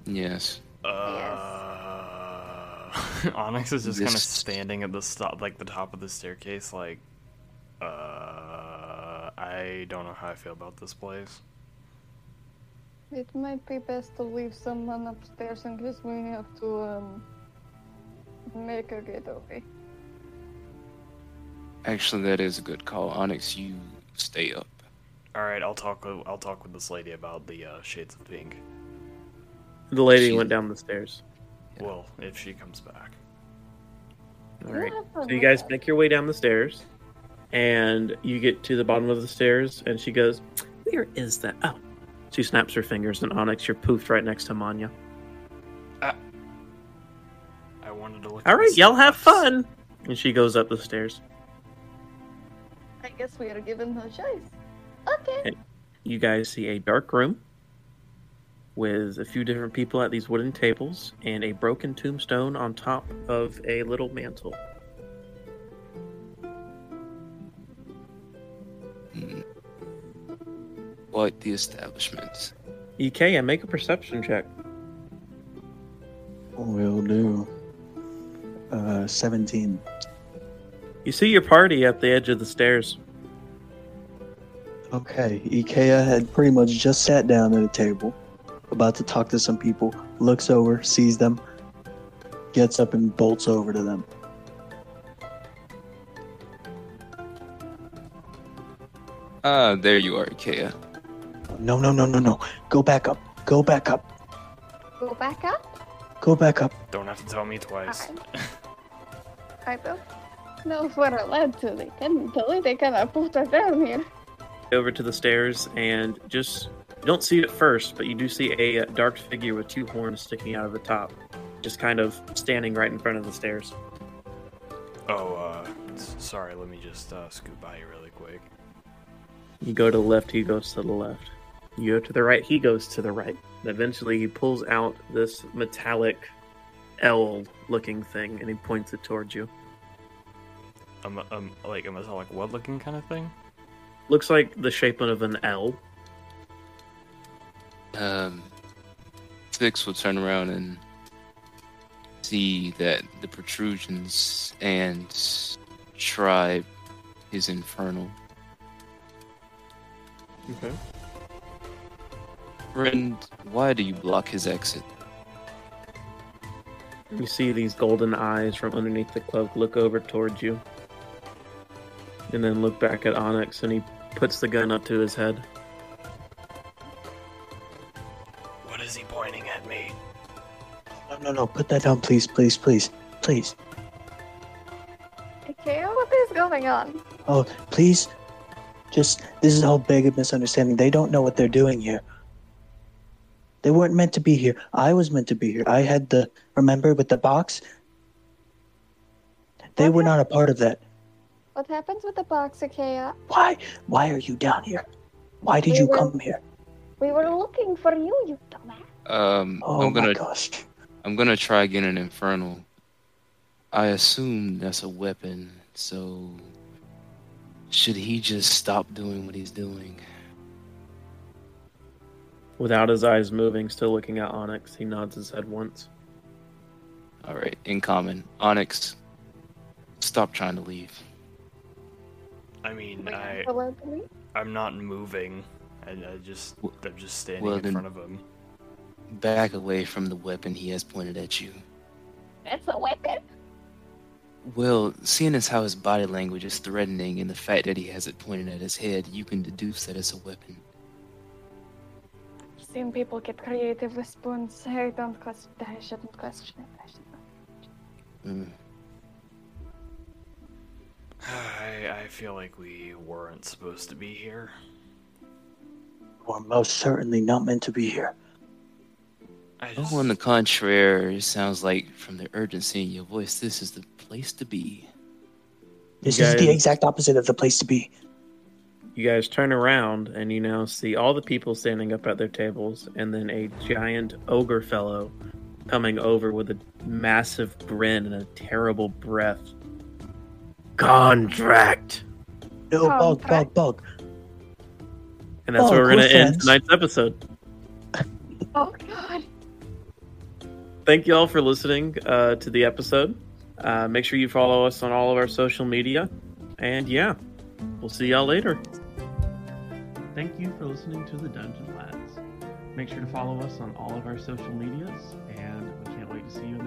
Yes. Uh, <laughs> Onyx is just kind of standing at the stop, like the top of the staircase, like, uh, I don't know how I feel about this place. It might be best to leave someone upstairs in case we have to um make a getaway. Actually, that is a good call. Onyx, you stay up. All right, I'll talk. With, I'll talk with this lady about the uh, shades of pink. The lady She- went down the stairs. Well, if she comes back. All right. So you guys make your way down the stairs, and you get to the bottom of the stairs, and she goes, "Where is that?" Oh, she snaps her fingers, and Onyx, you're poofed right next to Manya. I wanted to look. All at right, y'all have fun. And she goes up the stairs. I guess we are given no choice. Okay. You guys see a dark room. With a few different people at these wooden tables and a broken tombstone on top of a little mantle. Hmm. Quite the establishment. Ikea, make a perception check. Will do. Uh, 17. You see your party at the edge of the stairs. Okay, Ikea had pretty much just sat down at a table, about to talk to some people, looks over, sees them, gets up and bolts over to them. Ah, there you are, Ikea. No, no, no, no, no. Go back up. Go back up. Go back up. Go back up. Don't have to tell me twice. I don't know if we're allowed to. They can totally they kind of put us down here. Over to the stairs and just you don't see it at first, but you do see a uh, dark figure with two horns sticking out of the top, just kind of standing right in front of the stairs. Oh, uh, sorry. Let me just uh, scoot by you really quick. You go to the left, he goes to the left. You go to the right, he goes to the right. And eventually, he pulls out this metallic L looking thing and he points it towards you. Um, um, like a metallic what looking kind of thing? Looks like the shape of an L. Um, Thix will turn around and see that the protrusions and tribe is infernal. Okay. Friend, why do you block his exit? You see these golden eyes from underneath the cloak look over towards you. And then look back at Onyx and he puts the gun up to his head. No, no, no. Put that down, please, please, please, please. Okay, what is going on? Oh, please. Just, this is a whole big misunderstanding. They don't know what they're doing here. They weren't meant to be here. I was meant to be here. I had the, remember with the box? They were not a part of that. What happens with the box, Ikea? Why? Why are you down here? Why did We you were- come here? We were looking for you, you dumbass. Um, Oh I'm my gonna, gosh. I'm gonna try again an infernal. I assume that's a weapon, so should he just stop doing what he's doing? Without his eyes moving, still looking at Onyx, he nods his head once. All right, in common, Onyx, stop trying to leave. I mean, I aren't allowed to leave? I'm not moving. I, I just I'm just standing Well, in then- front of him. Back away from the weapon he has pointed at you. That's a weapon. Well, seeing as how his body language is threatening and the fact that he has it pointed at his head, you can deduce that it's a weapon. I've seen people get creative with spoons. I don't question. I shouldn't question it. I shouldn't. Mm. I I feel like we weren't supposed to be here. We're most certainly not meant to be here. I oh, just Oh, on the contrary, it sounds like from the urgency in your voice, this is the place to be. This You is the exact opposite of the place to be. You guys turn around and you now see all the people standing up at their tables, and then a giant ogre fellow coming over with a massive grin and a terrible breath. Contract. No, Oh, bug, okay. bug, bug. And that's Oh, where we're going we're to end tonight's episode. Oh God. Thank you all for listening uh, to the episode. Uh, make sure you follow us on all of our social media. And yeah, we'll see y'all later. Thank you for listening to the Dungeon Lads. Make sure to follow us on all of our social medias, and we can't wait to see you